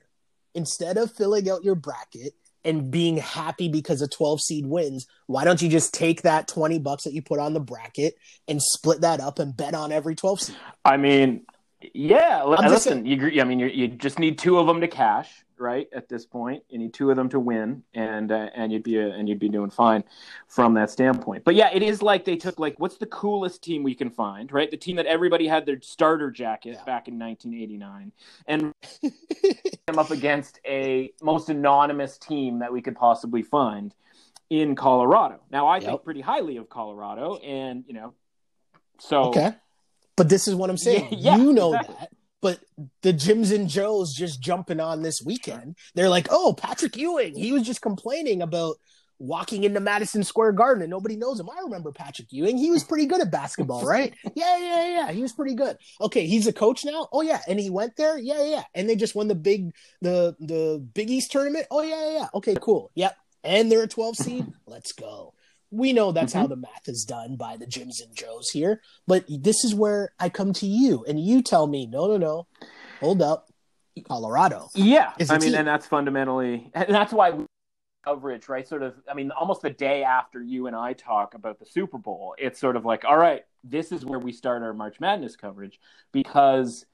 instead of filling out your bracket and being happy because a 12 seed wins, why don't you just take that 20 bucks that you put on the bracket and split that up and bet on every 12 seed? I mean, yeah, I'm listen, you, I mean, you just need two of them to cash, right? At this point, you need two of them to win, and uh, and you'd be a, and you'd be doing fine from that standpoint. But yeah, it is like they took like what's the coolest team we can find, right? The team that everybody had their starter jacket yeah. back in 1989, and [LAUGHS] them up against a most anonymous team that we could possibly find in Colorado. Now, I yep. think pretty highly of Colorado, and you know, so okay. But this is what I'm saying. [LAUGHS] Yeah, you know exactly. that but the Jims and Joes just jumping on this weekend. They're like, oh, Patrick Ewing, he was just complaining about walking into Madison Square Garden and nobody knows him. I remember Patrick Ewing. He was pretty good at basketball, right? [LAUGHS] yeah, yeah, yeah. He was pretty good. Okay, he's a coach now. Oh yeah, and he went there. Yeah, yeah. And they just won the big the the Big East tournament. Oh yeah, yeah. yeah. Okay, cool. Yep. And they're a 12 seed. Let's go. We know that's mm-hmm. how the math is done by the Jims and Joes here. But this is where I come to you and you tell me, no, no, no. Hold up. Colorado. Yeah. I mean, team. and that's fundamentally, and that's why coverage, right? Sort of, I mean, almost the day after you and I talk about the Super Bowl, it's sort of like, all right, this is where we start our March Madness coverage because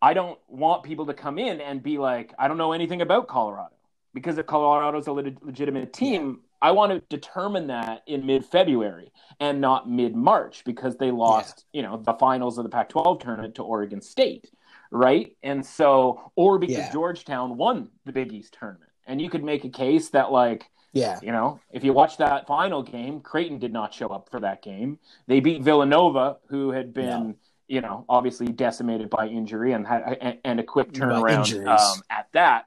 I don't want people to come in and be like, I don't know anything about Colorado. Because if Colorado's a le- legitimate team, I want to determine that in mid February and not mid March because they lost, yeah. you know, the finals of the Pac 12 tournament to Oregon State, right? And so, or because yeah. Georgetown won the Big East tournament and you could make a case that like yeah, you know, if you watch that final game, Creighton did not show up for that game. They beat Villanova, who had been, you know, obviously decimated by injury and had and a quick turnaround um, at that.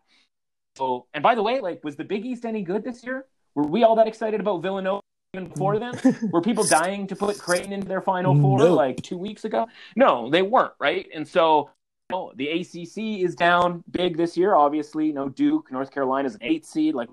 So, and by the way, like, was the Big East any good this year? Were we all that excited about Villanova even before then? [LAUGHS] Were people dying to put Creighton into their Final Four no. like two weeks ago? No, they weren't, right? And so Oh, the ACC is down big this year. Obviously, no Duke, North Carolina is an eight seed, like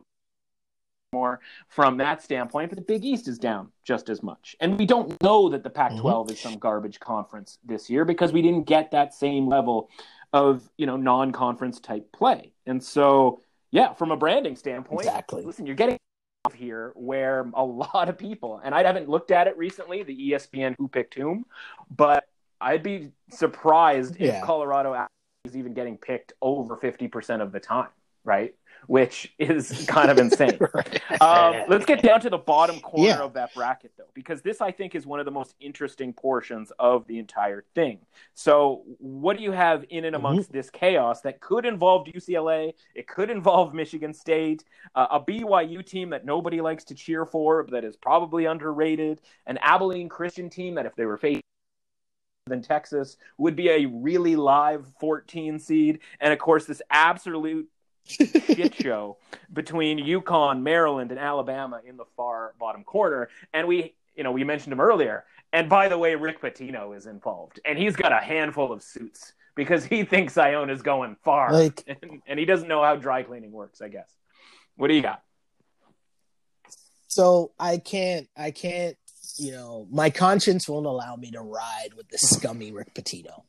more from that standpoint. But the Big East is down just as much, and we don't know that the Pac-12 mm-hmm. is some garbage conference this year because we didn't get that same level of you know non-conference type play. And so, yeah, from a branding standpoint, exactly. Listen, you're getting here where a [LAUGHS] lot of people, and I haven't looked at it recently, the ESPN who picked whom, but I'd be surprised yeah. if Colorado is even getting picked over 50% of the time, right? Which is kind of insane. [LAUGHS] right. um, let's get down to the bottom corner yeah. of that bracket, though, because this, I think, is one of the most interesting portions of the entire thing. So, what do you have in and amongst mm-hmm. this chaos that could involve UCLA? It could involve Michigan State, uh, a BYU team that nobody likes to cheer for, but that is probably underrated, an Abilene Christian team that, if they were facing than Texas would be a really live 14 seed, and of course this absolute shit show between UConn, Maryland, and Alabama in the far bottom corner. And we, you know, we mentioned him earlier. And by the way, Rick Pitino is involved, and he's got a handful of suits because he thinks Iona is going far, like, [LAUGHS] and, and he doesn't know how dry cleaning works. I guess. What do you got? So I can't, I can't you know, my conscience won't allow me to ride with the scummy Rick Pitino.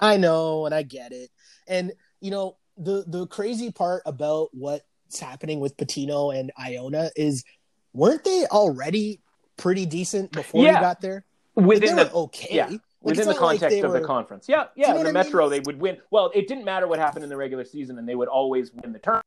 I know, and I get it. And you know, the the crazy part about what's happening with Pitino and Iona is, weren't they already pretty decent before yeah. we got there? Within the okay. Yeah. Like, within the context like of were, the conference. Yeah, yeah. You know the Metro, mean? they would win. Well, it didn't matter what happened in the regular season, and they would always win the tournament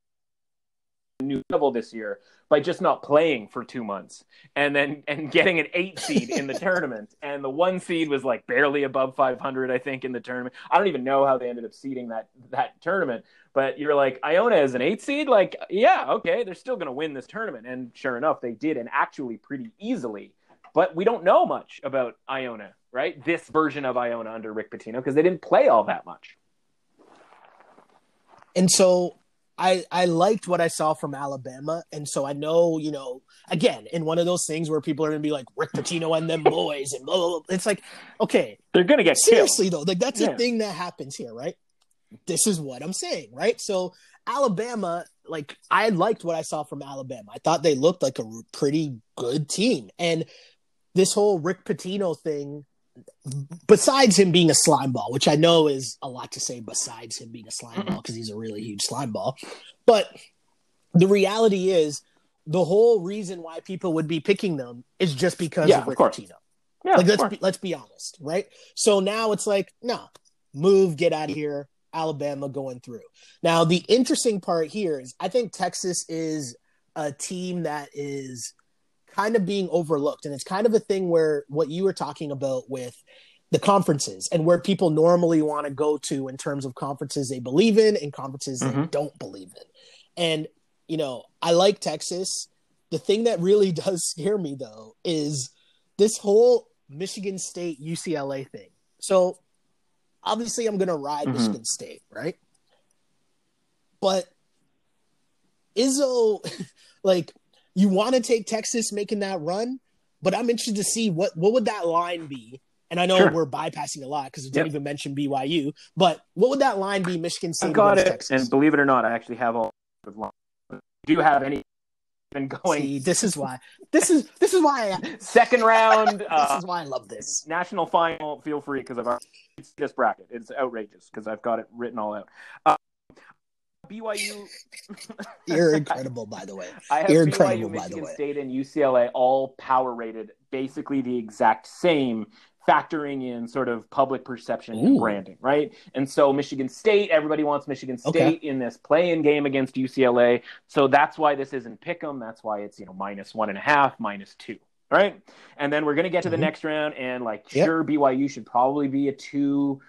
new level this year by just not playing for two months and then and getting an eight seed in the [LAUGHS] tournament. And the one seed was like barely above 500 i think in the tournament. I don't even know how they ended up seeding that that tournament but you're like iona is an eight seed? Like yeah okay they're still going to win this tournament. And sure enough they did and actually pretty easily. But we don't know much about iona right? This version of iona under rick pitino because they didn't play all that much. And so I I liked what I saw from Alabama, and so I know you know again in one of those things where people are going to be like Rick Pitino and them boys and blah, blah, blah. It's like okay, they're going to get seriously killed. though. Like that's yeah. a thing that happens here, right? This is what I'm saying, right? So Alabama, like I liked what I saw from Alabama. I thought they looked like a pretty good team, and this whole Rick Pitino thing besides him being a slime ball, which I know is a lot to say besides him being a slime ball because he's a really huge slime ball. But the reality is the whole reason why people would be picking them is just because yeah, of Rick of. Yeah, like let's be, let's be honest, right? So now it's like, no, move, get out of here. Alabama going through. Now the interesting part here is I think Texas is a team that is kind of being overlooked. And it's kind of a thing where what you were talking about with the conferences and where people normally want to go to in terms of conferences they believe in and conferences mm-hmm. they don't believe in. And, you know, I like Texas. The thing that really [LAUGHS] does scare me, though, is this whole Michigan State UCLA thing. So obviously, I'm going to ride mm-hmm. Michigan State, right? But Izzo, [LAUGHS] like, you want to take Texas making that run, but I'm interested to see what what would that line be. And I know sure. we're bypassing a lot because we didn't yep. even mention BYU, but what would that line be? Michigan State. I got it. Texas? And believe it or not, I actually have all the lines. Do you have any been going. See, this is why. This is this is why. I, [LAUGHS] Second round. [LAUGHS] this uh, is why I love this national final. Feel free because I've already this bracket. It's outrageous because I've got it written all out. Uh, BYU. [LAUGHS] You're [LAUGHS] incredible, by the way. I have You're BYU, incredible, Michigan by the way. State, and UCLA all power rated, basically the exact same factoring in sort of public perception Ooh. and branding, right? And so Michigan State, everybody wants Michigan State okay. in this play-in game against UCLA. So that's why this isn't pick 'em. That's why it's you know minus one and a half, minus two, right? And then we're gonna get to the mm-hmm. next round, and like yep. sure, BYU should probably be a two,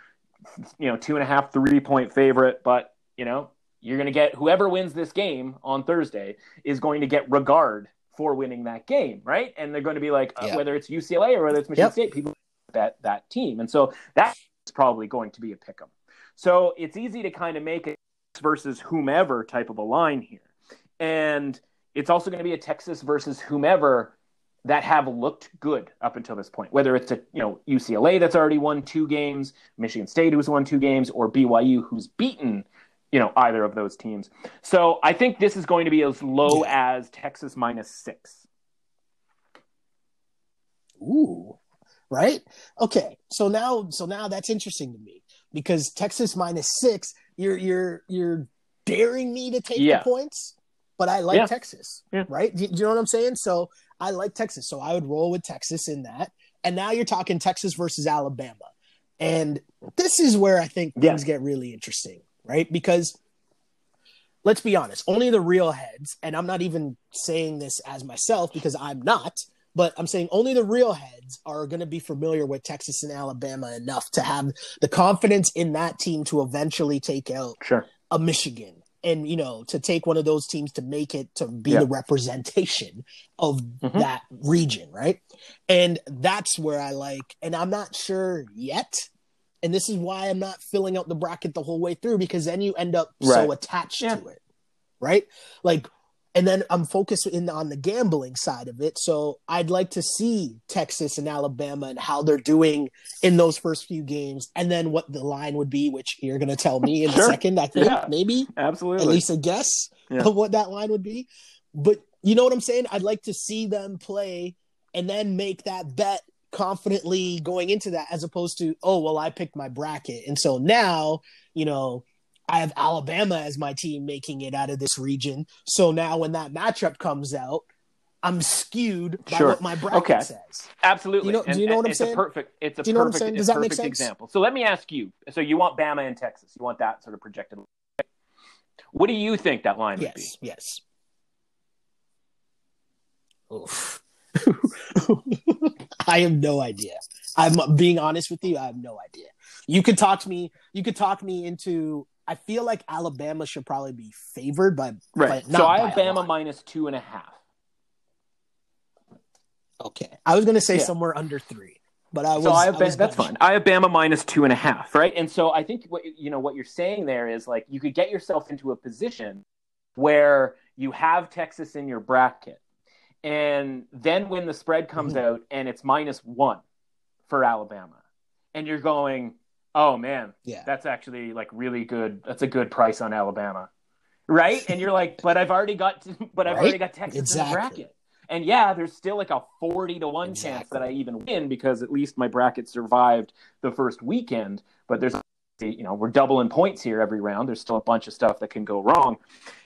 you know, two and a half, three point favorite, but you know. You're going to get whoever wins this game on Thursday is going to get regard for winning that game, right? And they're going to be like, uh, whether it's UCLA or whether it's Michigan yep. State, people bet that team. And so that's probably going to be a pick 'em. So it's easy to kind of make a versus whomever type of a line here. And it's also going to be a Texas versus whomever that have looked good up until this point. Whether it's a you know UCLA that's already won two games, Michigan State who's won two games, or BYU who's beaten you know either of those teams. So I think this is going to be as low as Texas minus six. Ooh, right? Okay, so now so now that's interesting to me because Texas minus six, you're you're you're daring me to take yeah. the points, but I like yeah. Texas, yeah. right? Do, do you know what I'm saying? So I like Texas, so I would roll with Texas in that. And now you're talking Texas versus Alabama, and this is where I think things get really interesting, right? Because let's be honest, only the real heads, and I'm not even saying this as myself because I'm not, but I'm saying only the real heads are going to be familiar with Texas and Alabama enough to have the confidence in that team to eventually take out sure. a Michigan and you know to take one of those teams to make it to be yeah. the representation of mm-hmm. that region right and that's where i like and i'm not sure yet and this is why i'm not filling out the bracket the whole way through because then you end up right. so attached yeah. to it right like and then I'm focused in on the gambling side of it. So I'd like to see Texas and Alabama and how they're doing in those first few games, and then what the line would be, which you're going to tell me in sure. a second. I think yeah, maybe absolutely at least a guess yeah. of what that line would be. But you know what I'm saying? I'd like to see them play and then make that bet confidently going into that, as opposed to oh well, I picked my bracket, and so now you know I have Alabama as my team making it out of this region. So now when that matchup comes out, I'm skewed by sure. what my bracket okay. says. Absolutely. You know, and, do you know what I'm it's saying? A perfect. It's a do you know perfect, what I'm saying? Does that make sense? example. So let me ask you. So you want Bama and Texas? You want that sort of projected? What do you think that line yes, would be? Yes. Oof. [LAUGHS] I have no idea. I'm being honest with you. I have no idea. You could talk to me. You could talk me into I feel like Alabama should probably be favored by right. By, so I have Bama minus two and a half. Okay, I was going to say yeah. somewhere under three, but I was. So I have I was that's fine. I have Bama minus two and a half, right? And so I think what you know what you're saying there is like you could get yourself into a position where you have Texas in your bracket, and then when the spread comes mm-hmm. out and it's minus one for Alabama, and you're going, oh man, yeah, that's actually like really good. That's a good price on Alabama, right? And you're like, but I've already got, to, [LAUGHS] but I've right? already got Texas exactly. in the bracket. And yeah, there's still like a 40 to 1 exactly. chance that I even win because at least my bracket survived the first weekend. But there's, you know, we're doubling points here every round. There's still a bunch of stuff that can go wrong.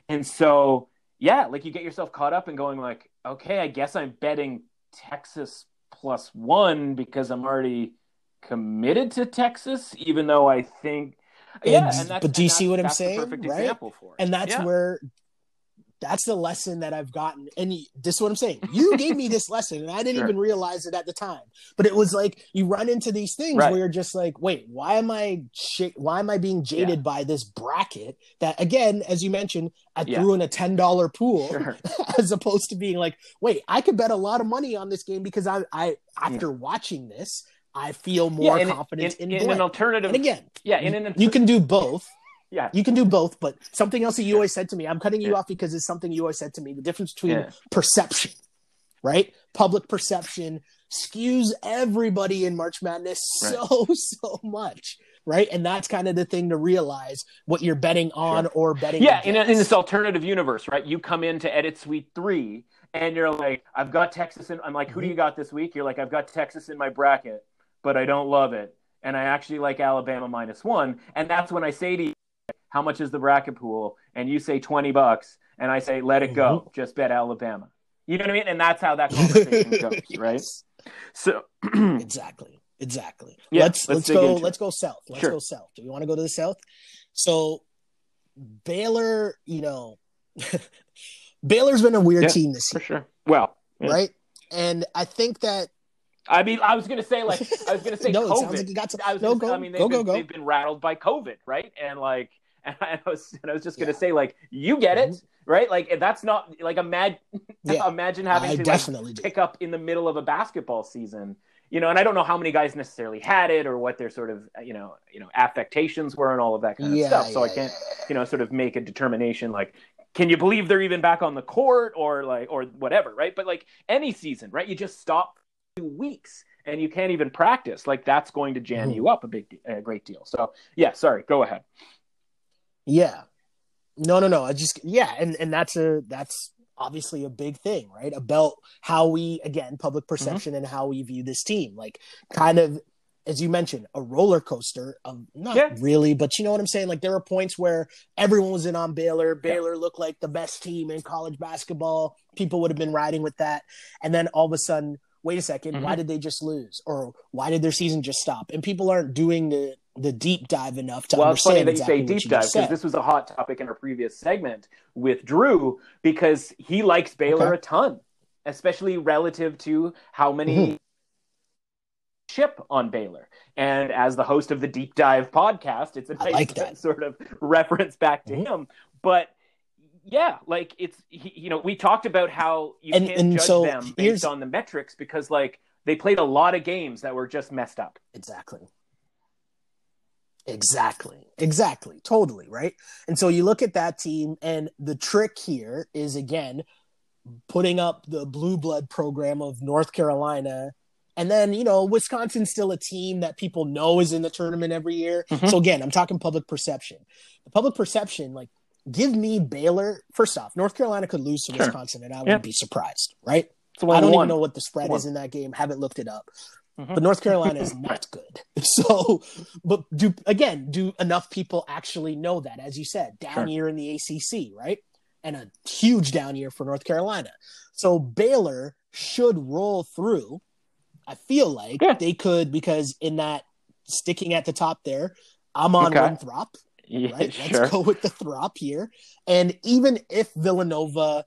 And so, yeah, like you get yourself caught up and going, like, okay, I guess I'm betting Texas plus one because I'm already committed to Texas, even though I think. Yeah, and, but do you see what I'm saying? right? And that's yeah. where that's the lesson that I've gotten. And this is what I'm saying. You gave me this [LAUGHS] lesson, and I didn't sure. even realize it at the time. But it was like you run into these things right. where you're just like, wait, why am I sh- why am I being jaded yeah. by this bracket? That again, as you mentioned, I yeah. threw in a ten dollar pool sure. [LAUGHS] as opposed to being like, wait, I could bet a lot of money on this game because I, I mm. after watching this, I feel more yeah, confident in, in, in an alternative. And again, yeah, in an you can do both. Yeah. You can do both, but something else that you always said to me, I'm cutting you yeah. off because it's something you always said to me. The difference between yeah. perception, right? Public perception skews everybody in March Madness [LAUGHS] right. so, so much. Right. And that's kind of the thing to realize what you're betting on sure. or betting. Yeah. In, a, in, this alternative universe, right? You come into Edit Suite 3 and you're like, I've got Texas in. I'm like, who do mm-hmm. you got this week? You're like, I've got Texas in my bracket, but I don't love it. And I actually like Alabama minus one. And that's when I say to you, how much is the bracket pool? And you say 20 bucks. And I say, let it go. Mm-hmm. Just bet Alabama. You know what I mean? And that's how that conversation [LAUGHS] goes, yes. right? So [CLEARS THROAT] exactly, exactly. Yeah, let's let's, let's go. Let's go south. Let's sure. go south. Do we want to go to the south? So Baylor, you know, [LAUGHS] Baylor's been a weird yeah, team this year. For sure. Well, yeah. right, and I think that. I mean, I was going to say like I was going [LAUGHS] to say no, COVID. Like you got to, I was no, gonna, go, I mean, they've, go, been, go, go. they've been rattled by COVID, right? And like, [LAUGHS] and I was, and I was just going to yeah. say like, you get it, mm-hmm. right? Like that's not like imagine [LAUGHS] yeah. imagine having I to definitely like, pick up in the middle of a basketball season you know, and I don't know how many guys necessarily had it or what their sort of, you know, you know, affectations were and all of that kind of yeah, stuff. So I can't, you know, sort of make a determination like, can you believe they're even back on the court or like, or whatever, right? But like any season, right? You just stop weeks and you can't even practice. Like that's going to jam mm. you up a big, a great deal. So yeah, sorry, go ahead. Yeah. No, no, no. I just, yeah. And, and that's a, that's, obviously a big thing, right? About how we, again, public mm-hmm. perception mm-hmm. and how we view this team. Like, kind of, as you mentioned, a roller coaster of not yeah. really, but you know what I'm saying? Like, there were points where everyone was in on Baylor. Baylor yeah. looked like the best team in college basketball. People would have been riding with that. And then all of a sudden, wait a 2nd mm-hmm. why did they just lose? Or why did their season just stop? And people aren't doing the the deep dive enough to well, understand. Well, it's funny that you say deep dive because this was a hot topic in our previous segment with Drew because he likes Baylor okay. a ton, especially relative to how many mm-hmm. chip on Baylor. And as the host of the deep dive podcast, it's a nice like [LAUGHS] sort of reference back to mm-hmm. him. But yeah, like it's you know we talked about how you and, can't and judge so them based on the metrics because like they played a lot of games that were just messed up. Exactly. Exactly. Exactly. Totally. Right. And so you look at that team, and the trick here is again putting up the blue blood program of North Carolina. And then, you know, Wisconsin's still a team that people know is in the tournament every year. Mm-hmm. So again, I'm talking public perception. The public perception, like, give me Baylor. First off, North Carolina could lose to sure. Wisconsin, and I wouldn't be surprised, right? I don't even know what the spread is in that game. Haven't looked it up. Mm-hmm. But North Carolina is [LAUGHS] not good. [LAUGHS] So, but do again, do enough people actually know that? As you said, down sure. year in the ACC, right? And a huge down year for North Carolina. So Baylor should roll through. I feel like yeah. they could because in that sticking at the top there, I'm on okay. Winthrop. Yeah, right? Sure. [LAUGHS] Let's go with the Throp here. And even if Villanova,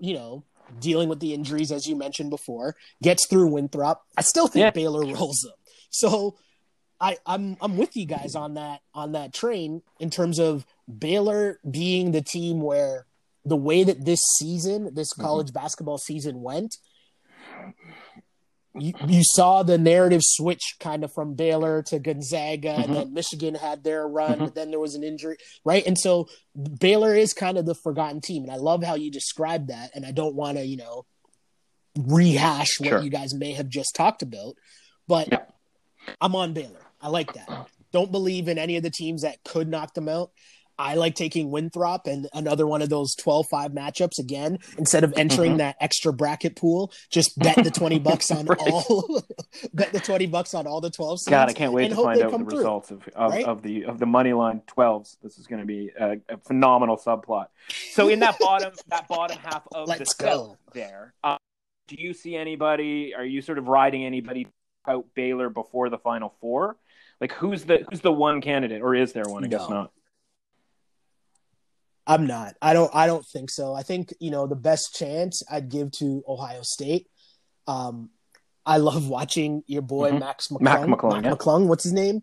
you know, dealing with the injuries, as you mentioned before, gets through Winthrop. I still think yeah. Baylor rolls them. So I, I'm I'm with you guys on that on that train in terms of Baylor being the team where the way that this season, this mm-hmm. college mm-hmm. basketball season went, you, you saw the narrative switch kind of from Baylor to Gonzaga, mm-hmm. and then Michigan had their run, mm-hmm. but then there was an injury, right? And so Baylor is kind of the forgotten team, and I love how you described that. And I don't want to, you know, rehash what sure. you guys may have just talked about, but yeah. I'm on Baylor. I like that. Don't believe in any of the teams that could knock them out. I like taking Winthrop and another one of those 12-5 matchups again instead of entering mm-hmm. that extra bracket pool. Just bet the 20 [LAUGHS] bucks on right. all [LAUGHS] bet the 20 bucks on all the 12 seeds. God, I can't wait to find out the through, results of of, right? of, the of the money line 12s. This is going to be a, a, phenomenal subplot. So in that bottom [LAUGHS] that bottom half of Let's the go. there, uh, do you see anybody are you sort of riding anybody out Baylor before the final four? Like who's the who's the one candidate or is there one? I no. guess not. I'm not. I don't. I don't think so. I think you know the best chance I'd give to Ohio State. Um, I love watching your boy mm-hmm. Max McClung. Mac McClung. Mac yeah. McClung. What's his name?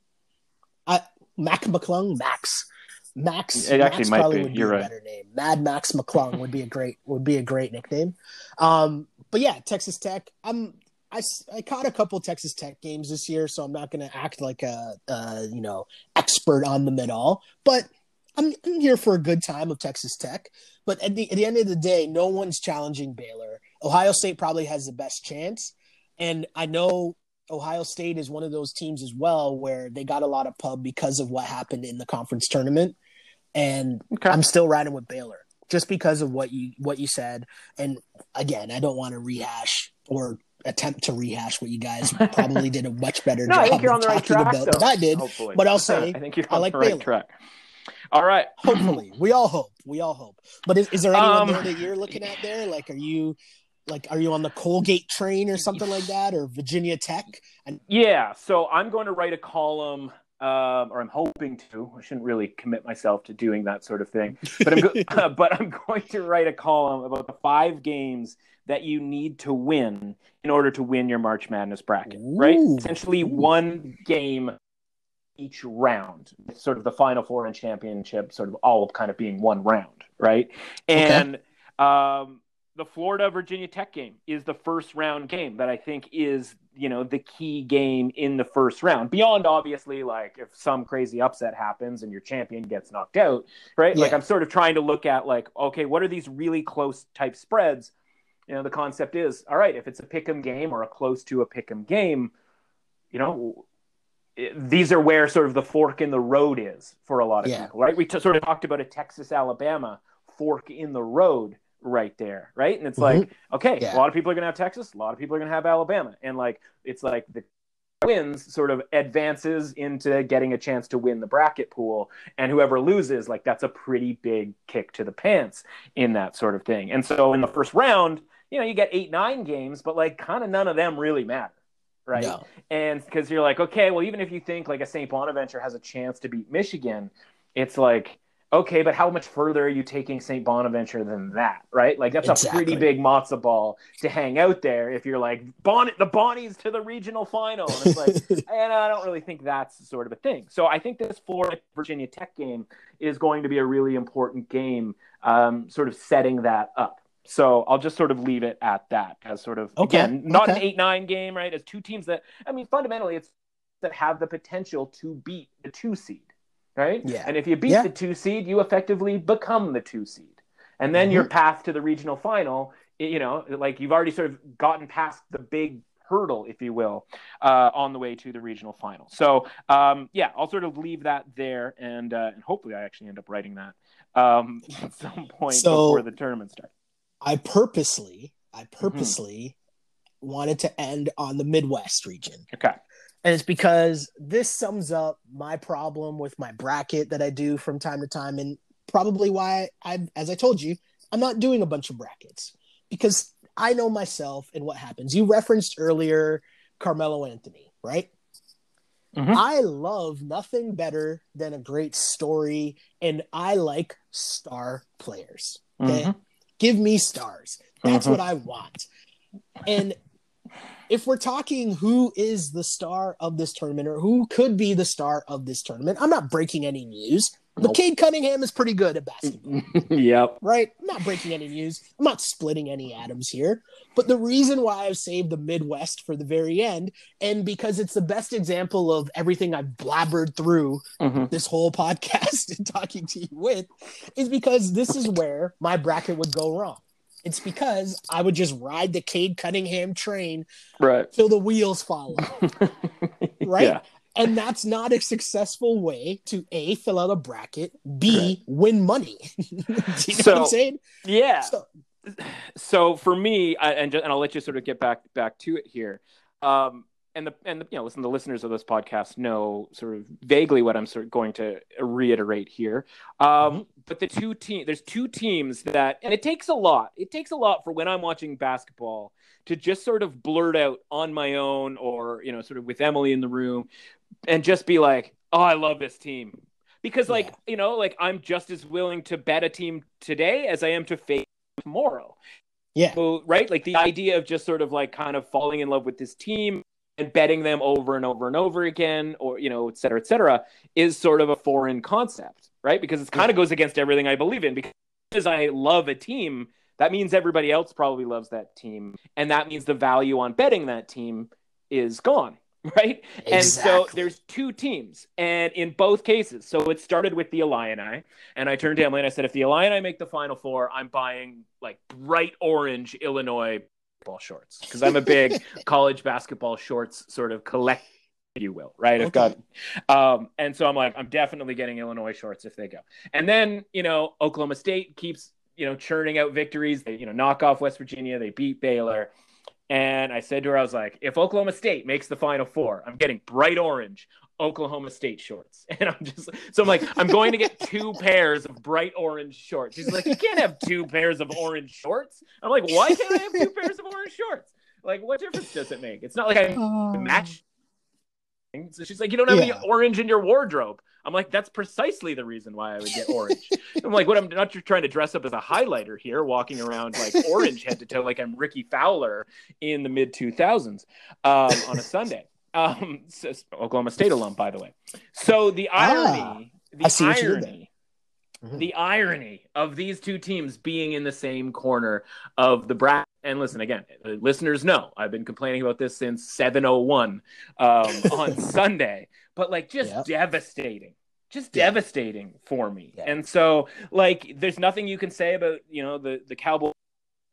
I, Mac McClung. Max. Max. It actually Max might be. You're right. better name. Mad Max McClung would be a great would be a great nickname. Um, but yeah, Texas Tech. I'm. I, I caught a couple Texas Tech games this year, so I'm not going to act like a, a you know expert on them at all. But I'm, I'm here for a good time of Texas Tech, but at the at the end of the day, no one's challenging Baylor. Ohio State probably has the best chance, and I know Ohio State is one of those teams as well where they got a lot of pub because of what happened in the conference tournament, and okay. I'm still riding with Baylor just because of what you what you said. And again, I don't want to rehash or attempt to rehash what you guys [LAUGHS] probably did a much better no, job I think you're on the right track, about than I did. Hopefully. But I'll [LAUGHS] say I think you're on I like the right Baylor. track. All right. [CLEARS THROAT] Hopefully, we all hope. We all hope. But is, is there anyone um, there that you're looking at there? Like, are you like are you on the Colgate train or something like that, or Virginia Tech? And- yeah. So I'm going to write a column um, or I'm hoping to. I shouldn't really commit myself to doing that sort of thing, but I'm go- uh, [LAUGHS] [LAUGHS] but I'm going to write a column about the five games that you need to win in order to win your March Madness bracket. Ooh. Right, essentially one game each round, sort of the Final Four and championship, sort of all kind of being one round, right? And okay. um, the Florida Virginia Tech game is the first round game that I think is, you know, the key game in the first round. Beyond obviously like if some crazy upset happens and your champion gets knocked out, right? Yeah. Like I'm sort of trying to look at like, okay, what are these really close type spreads? You know, the concept is, all right, if it's a pick 'em game or a close to a pick 'em game, you know, these are where sort of the fork in the road is for a lot of yeah. people, right? We t- sort of talked about a Texas Alabama fork in the road right there, right? And it's mm-hmm. like, okay, yeah. a lot of people are going to have Texas, a lot of people are going to have Alabama, and like it's like the wins sort of advances into getting a chance to win the bracket pool, and whoever loses, like that's a pretty big kick to the pants in that sort of thing. And so in the first round, you know, you get eight, nine games, but like kind of none of them really matter. Right. No. And because you're like, okay, well, even if you think like a St. Bonaventure has a chance to beat Michigan, it's like, okay, but how much further are you taking St. Bonaventure than that, right? Like that's exactly. a pretty big matzo ball to hang out there if you're like Bonnet the Bonnies to the regional final. And it's like, [LAUGHS] and I don't really think that's sort of a thing. So I think this Florida Virginia Tech game is going to be a really important game, um, sort of setting that up. So I'll just sort of leave it at that as sort of okay. again, not okay. an eight nine game, right? As two teams that I mean, fundamentally, it's that have the potential to beat the two seed right? Yeah. And if you beat yeah. the two seed, you effectively become the two seed. And then mm-hmm. your path to the regional final, you know, like you've already sort of gotten past the big hurdle, if you will, uh, on the way to the regional final. So, um, yeah, I'll sort of leave that there, and uh, and hopefully I actually end up writing that um, [LAUGHS] at some point so before the tournament starts. I purposely, I mm-hmm. purposely mm-hmm. wanted to end on the Midwest region. Okay. And it's because this sums up my problem with my bracket that I do from time to time, and probably why I, as I told you, I'm not doing a bunch of brackets because I know myself and what happens. You referenced earlier Carmelo Anthony, right? Mm-hmm. I love nothing better than a great story, and I like star players. Okay, mm-hmm. Give me stars. That's mm-hmm. what I want. And if we're talking who is the star of this tournament or who could be the star of this tournament, I'm not breaking any news. Nope. Cade Cunningham is pretty good at basketball. [LAUGHS] yep. Right? I'm not breaking any news. I'm not splitting any atoms here. But the reason why I've saved the Midwest for the very end, and because it's the best example of everything I've blabbered through mm-hmm. this whole [LAUGHS] podcast and talking to you with, is because this is where my bracket would go wrong. It's because I would just ride the Cade Cunningham train right till the wheels fall off. [LAUGHS] right? Yeah. And that's not a successful way to A, fill out a bracket, B, right. win money. [LAUGHS] you know so, what I'm saying? Yeah. So, so for me, I, and, just, and I'll let you sort of get back back to it here. Um, and the and the, you know listen the listeners of this podcast know sort of vaguely what i'm sort of going to reiterate here um, mm-hmm. but the two team there's two teams that and it takes a lot it takes a lot for when i'm watching basketball to just sort of blurt out on my own or you know sort of with emily in the room and just be like oh i love this team because like yeah. you know like i'm just as willing to bet a team today as i am to face tomorrow yeah. So, right. Like the idea of just sort of like kind of falling in love with this team and betting them over and over and over again, or you know, et cetera, et cetera, is sort of a foreign concept, right? Because it kind of goes against everything I believe in. Because I love a team, that means everybody else probably loves that team, and that means the value on betting that team is gone. [LAUGHS] right? Exactly. And so there's two teams, and in both cases, so it started with the Illini, and I turned to Emily and I said, if the Illini make the Final Four, I'm buying like bright orange Illinois ball shorts because I'm a big [LAUGHS] college basketball shorts sort of collect, if you will, right? I've got, um, and so I'm like, I'm definitely getting Illinois shorts if they go, and then you know Oklahoma State keeps you know churning out victories. They you know knock off West Virginia, they beat Baylor and I said to her, I was like, if Oklahoma State makes the final four, I'm getting bright orange Oklahoma State shorts. [LAUGHS] And I'm just, so I'm like, I'm going to get two [LAUGHS] pairs of bright orange shorts. She's like, you can't have two pairs of orange shorts. I'm like, why can't I have two pairs of orange shorts? Like, what difference does it make? It's not like I match. So she's like, you don't have yeah. any orange in your wardrobe. I'm like, that's precisely the reason why I would get orange. [LAUGHS] I'm like, what? I'm not just trying to dress up as a highlighter here, walking around like orange head to toe, like I'm Rickie Fowler in the mid 2000s um, on a Sunday. Um, so, Oklahoma State alum, by the way. So the irony, ah, the irony, mm-hmm. the irony of these two teams being in the same corner of the bracket. And listen again, listeners know I've been complaining about this since 7:01 um, [LAUGHS] on Sunday but like just yep. devastating just yeah. devastating for me yeah. and so like there's nothing you can say about you know the the cowboy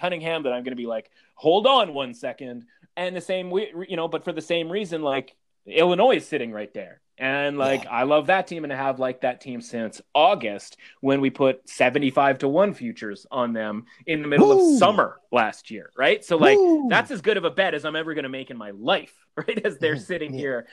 cunningham that i'm going to be like hold on one second and the same you know but for the same reason like illinois is sitting right there and like yeah. I love that team and I have liked that team since August when we put 75 to 1 futures on them in the middle Ooh. of summer last year, right? So like Ooh. that's as good of a bet as I'm ever going to make in my life, [LAUGHS] right? As they're sitting yeah. here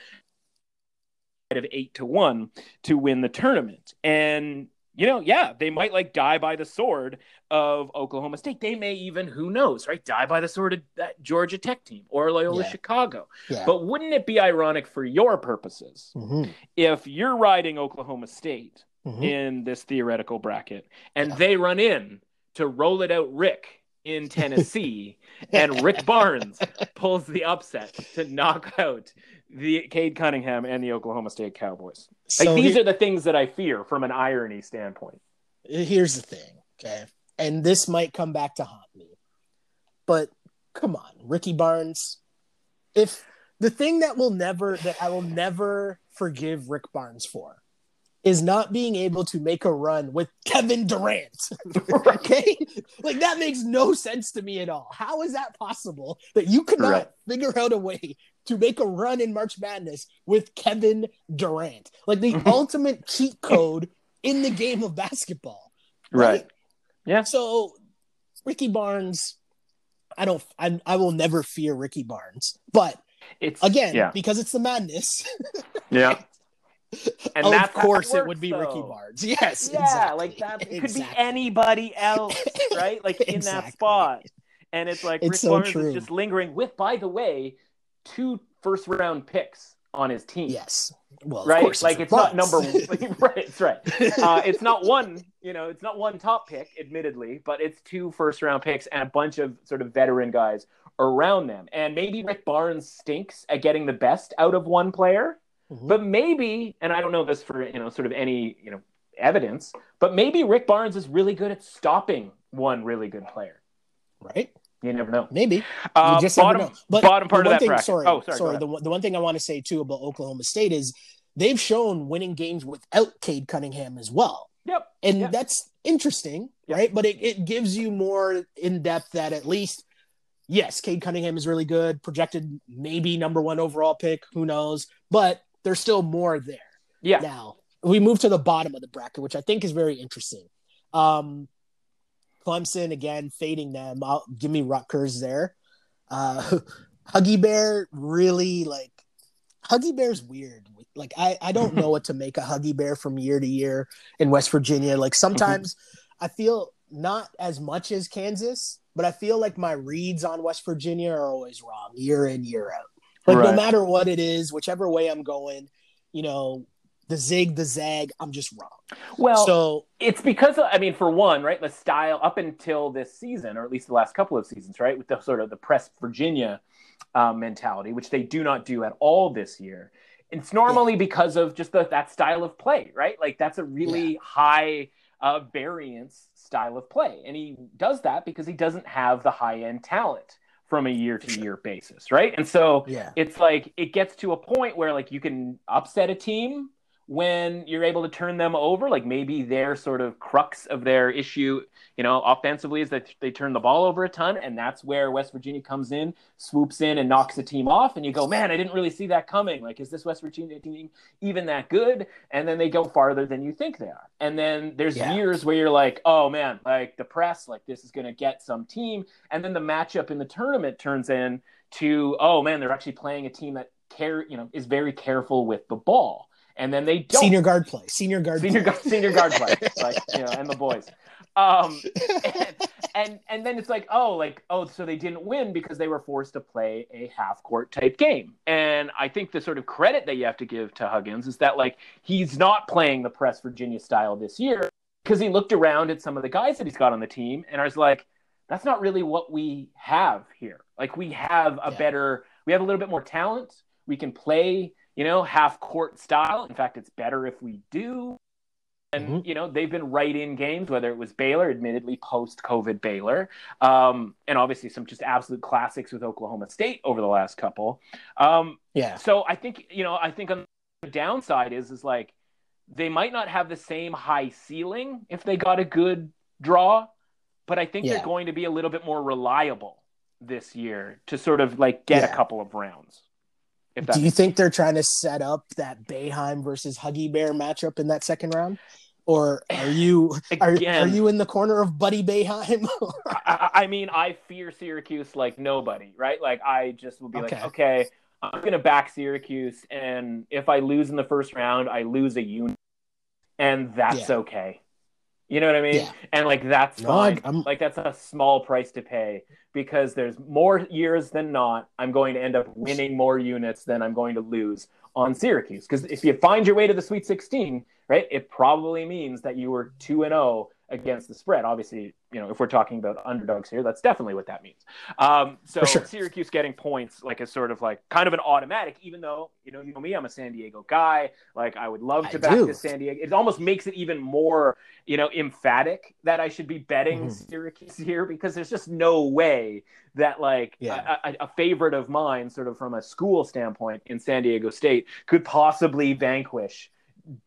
of eight to one to win the tournament. And you know, yeah, they might like die by the sword of Oklahoma State. They may even, who knows, right, die by the sword of that Georgia Tech team or Loyola yeah. Chicago. Yeah. But wouldn't it be ironic for your purposes mm-hmm. if you're riding Oklahoma State mm-hmm. in this theoretical bracket and yeah. they run in to roll it out Rick in [LAUGHS] Tennessee and Rick Barnes pulls the upset to knock out the Cade Cunningham and the Oklahoma State Cowboys. So like, these here, are the things that I fear from an irony standpoint. Here's the thing, okay, and this might come back to haunt me, but come on, Ricky Barnes. If the thing that will never that I will never forgive Rick Barnes for is not being able to make a run with Kevin Durant. [LAUGHS] okay? like that makes no sense to me at all. How is that possible that you could not right. figure out a way to make a run in March Madness with Kevin Durant? Like the mm-hmm. ultimate cheat code in the game of basketball. Right? right. Yeah. So Ricky Barnes, I don't I, I will never fear Ricky Barnes. But it's again yeah. because it's the madness. [LAUGHS] yeah. And of course, it would be though. Ricky Barnes. [LAUGHS] Yes, yeah, exactly. like that. It could exactly. be anybody else, right? Like in [LAUGHS] exactly. that spot. And it's like it's Rick so Barnes true. is just lingering with, by the way, two first round picks on his team. Yes. Well, right. Like it's not number [LAUGHS] [LAUGHS] right. It's right. Uh, it's not one. You know, it's not one top pick, admittedly, but it's two first round picks and a bunch of sort of veteran guys around them. And maybe Rick Barnes stinks at getting the best out of one player Mm-hmm. But maybe, and I don't know this for you know sort of any you know evidence, but maybe Rick Barnes is really good at stopping one really good player. Right. You never know. Maybe. Uh, just bottom, never know. But bottom part of that thing, bracket. Sorry, oh, sorry. sorry the, the one thing I want to say too about Oklahoma State is they've shown winning games without Cade Cunningham as well. Yep. And yep. that's interesting, yep. right? But it, it gives you more in depth that at least, yes, Cade Cunningham is really good, projected maybe number one overall pick, who knows? But there's still more there. Yeah. Now we move to the bottom of the bracket, which I think is very interesting. Um, Clemson again fading them. I'll, give me Rutgers there. Uh, [LAUGHS] Huggy Bear really like Huggy Bear's weird. Like I I don't know what to make a Huggy Bear from year to year in West Virginia. Like sometimes I feel not as much as Kansas, but I feel like my reads on West Virginia are always wrong year in year out. Like right. no matter what it is, whichever way I'm going, you know, the zig, the zag, I'm just wrong. Well, so it's because of, I mean, for one, right, the style up until this season, or at least the last couple of seasons, right, with the sort of the press Virginia um, mentality, which they do not do at all this year. It's normally yeah. because of just the, that style of play, right? Like that's a really yeah. high uh, variance style of play, and he does that because he doesn't have the high end talent from a year to year basis, right? And so Yeah. it's like it gets to a point where like you can upset a team when you're able to turn them over. Like maybe their sort of crux of their issue, you know, offensively is that they turn the ball over a ton, and that's where West Virginia comes in, swoops in, and knocks the team off. And you go, man, I didn't really see that coming. Like, is this West Virginia team even that good? And then they go farther than you think they are. And then there's Yeah. years where you're like, oh man, like the press, like this is going to get some team, and then the matchup in the tournament turns in to, oh man, they're actually playing a team that care, you know, is very careful with the ball. And then they don't Senior guard play. Senior guard senior play. guard, senior guard play, [LAUGHS] like you know, and the boys. Um, and, [LAUGHS] and and then it's like, oh, like oh, so they didn't win because they were forced to play a half court type game. And I think the sort of credit that you have to give to Huggins is that like he's not playing the press Virginia style this year because he looked around at some of the guys that he's got on the team and I was like, that's not really what we have here. Like we have a Yeah. better, we have a little bit more talent. We can play, you know, half court style. In fact, it's better if we do. And Mhm. you know they've been right in games, whether it was Baylor, admittedly post-COVID Baylor, um, and obviously some just absolute classics with Oklahoma State over the last couple. Um, Yeah. so I think you know I think on the downside is is like they might not have the same high ceiling if they got a good draw, but I think Yeah. they're going to be a little bit more reliable this year to sort of like get Yeah. a couple of rounds. Do you think they're trying to set up that Boeheim versus Huggy Bear matchup in that second round? Or are you [SIGHS] are, are you in the corner of Buddy Boeheim? [LAUGHS] I, I mean, I fear Syracuse like nobody, right? Like, I just will be Okay. like, okay, I'm going to back Syracuse. And if I lose in the first round, I lose a unit. And that's Yeah. okay. You know what I mean? Yeah. And like, that's No, fine. I'm- Like, that's a small price to pay because there's more years than not. I'm going to end up winning more units than I'm going to lose on Syracuse. Because if you find your way to the Sweet 16, right, it probably means that you were 2 and 0 against the spread. Obviously, you know, if we're talking about underdogs here, that's definitely what that means. Um, so sure. Syracuse getting points like is sort of like kind of an automatic, even though, you know, you know me, I'm a San Diego guy. Like I would love to I back do. this San Diego. It almost makes it even more, you know, emphatic that I should be betting Mhm. Syracuse here because there's just no way that like Yeah. a, a, a favorite of mine, sort of from a school standpoint in San Diego State, could possibly vanquish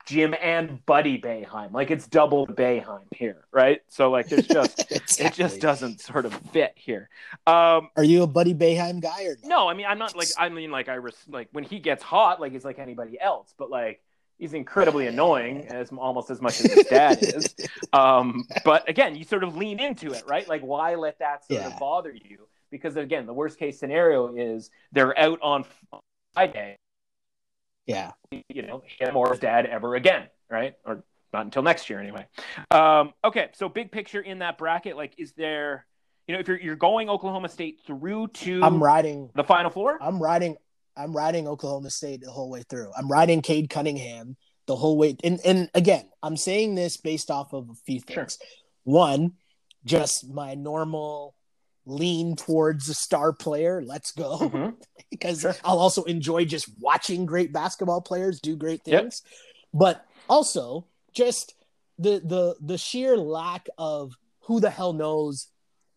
Jim and Buddy Boeheim. Like it's double Boeheim here, right? So like there's just [LAUGHS] it just doesn't sort of fit here. Um, Are you a Buddy Boeheim guy or no? no, I mean I'm not like I mean like I res- like when he gets hot, like he's like anybody else, but like he's incredibly annoying as almost as much as his dad is. [LAUGHS] Um, but again, you sort of lean into it, right? Like why let that sort Yeah. of bother you? Because again, the worst case scenario is they're out on Friday Yeah. you know, him or his dad ever again, right? Or not until next year anyway. Um, okay, so big picture in that bracket, like, is there, you know, if you're you're going Oklahoma State through to I'm riding the Final Four, I'm riding I'm riding Oklahoma State the whole way through. I'm riding Cade Cunningham the whole way. And and again, I'm saying this based off of a few things. Sure. things. One, just my normal lean towards a star player. Let's go. Mhm. [LAUGHS] because Sure. I'll also enjoy just watching great basketball players do great Yep. things. But also just the the the sheer lack of who the hell knows.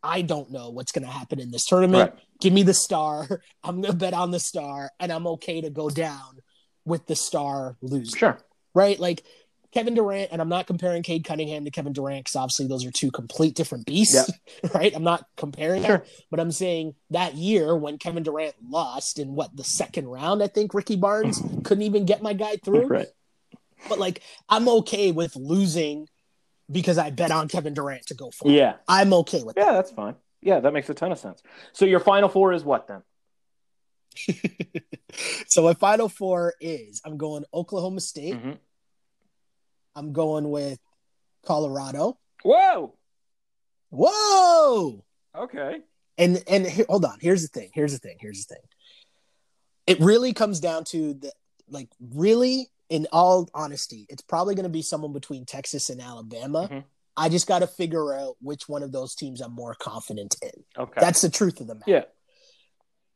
I don't know what's going to happen in this tournament. Right. Give me the star. [LAUGHS] I'm going to bet on the star, and I'm okay to go down with the star losing. sure, Right? Like Kevin Durant, and I'm not comparing Cade Cunningham to Kevin Durant because obviously those are two complete different beasts. [LAUGHS] Right? I'm not comparing Sure. them, but I'm saying that year when Kevin Durant lost in what the second round, I think Ricky Barnes [LAUGHS] couldn't even get my guy through. right, But like, I'm okay with losing because I bet on Kevin Durant to go far. yeah, I'm okay with yeah, that's fine. Yeah, that makes a ton of sense. So your Final Four is what then? [LAUGHS] so my final four is I'm going Oklahoma State. Mhm. I'm going with Colorado. Whoa, Whoa! okay, And and hold on. Here's the thing. Here's the thing. Here's the thing. It really comes down to the like really in all honesty, it's probably going to be someone between Texas and Alabama. Mhm. I just got to figure out which one of those teams I'm more confident in. okay, That's the truth of the matter. yeah,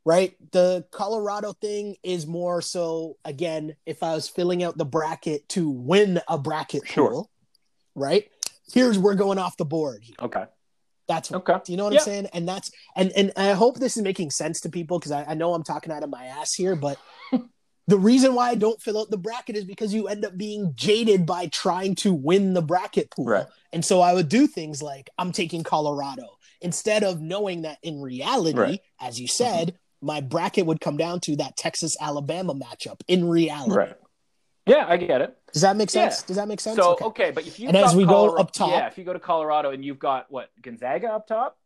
right? The Colorado thing is more so again, if I was filling out the bracket to win a bracket Sure. pool, right? Here's we're going off the board. okay, That's what, okay. Do you know what yeah. I'm saying? And that's and and I hope this is making sense to people because I, I know I'm talking out of my ass here, but [LAUGHS] the reason why I don't fill out the bracket is because you end up being jaded by trying to win the bracket pool. Right. And so I would do things like I'm taking Colorado instead of knowing that in reality, right. as you said. My bracket would come down to that Texas Alabama matchup in reality. Right. Yeah, I get it. Does that make sense? Yeah. Does that make sense? So okay, okay but if you and as we Colorado, go up top, yeah, if you go to Colorado and you've got what Gonzaga up top,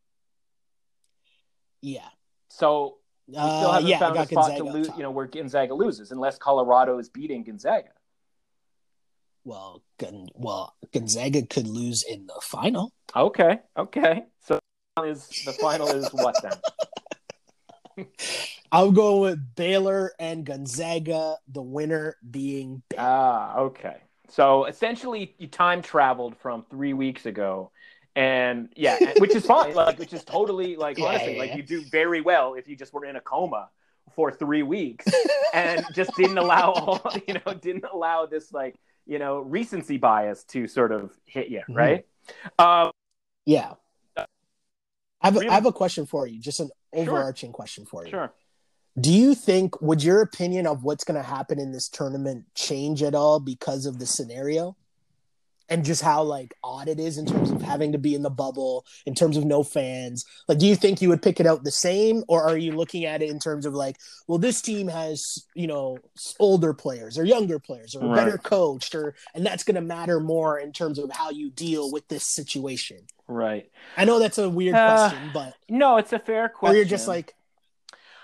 yeah. So still uh, haven't uh, yeah, found a spot Gonzaga to lose, you know, where Gonzaga loses, unless Colorado is beating Gonzaga. Well, well, Gonzaga could lose in the final. Okay, okay. So is the final is what then? [LAUGHS] I'll go with Baylor and Gonzaga, the winner being Baylor. Ah, okay. So essentially, you time traveled from three weeks ago, and yeah, which is fine. Like, which is totally like [LAUGHS] yeah, honestly, yeah, like you do very well if you just were in a coma for three weeks and just didn't allow all [LAUGHS] you know didn't allow this like you know recency bias to sort of hit you, mm-hmm. right? Mm-hmm. Um, yeah. I have, a, I have a question for you, just an overarching sure. question for you. Sure. Do you think would your opinion of what's going to happen in this tournament change at all because of the scenario? And just how like odd it is in terms of having to be in the bubble, in terms of no fans. Like, do you think you would pick it out the same, or are you looking at it in terms of like, well, this team has you know older players or younger players or right. better coached, or and that's going to matter more in terms of how you deal with this situation. Right. I know that's a weird uh, question, but no, it's a fair question. Or you're just like,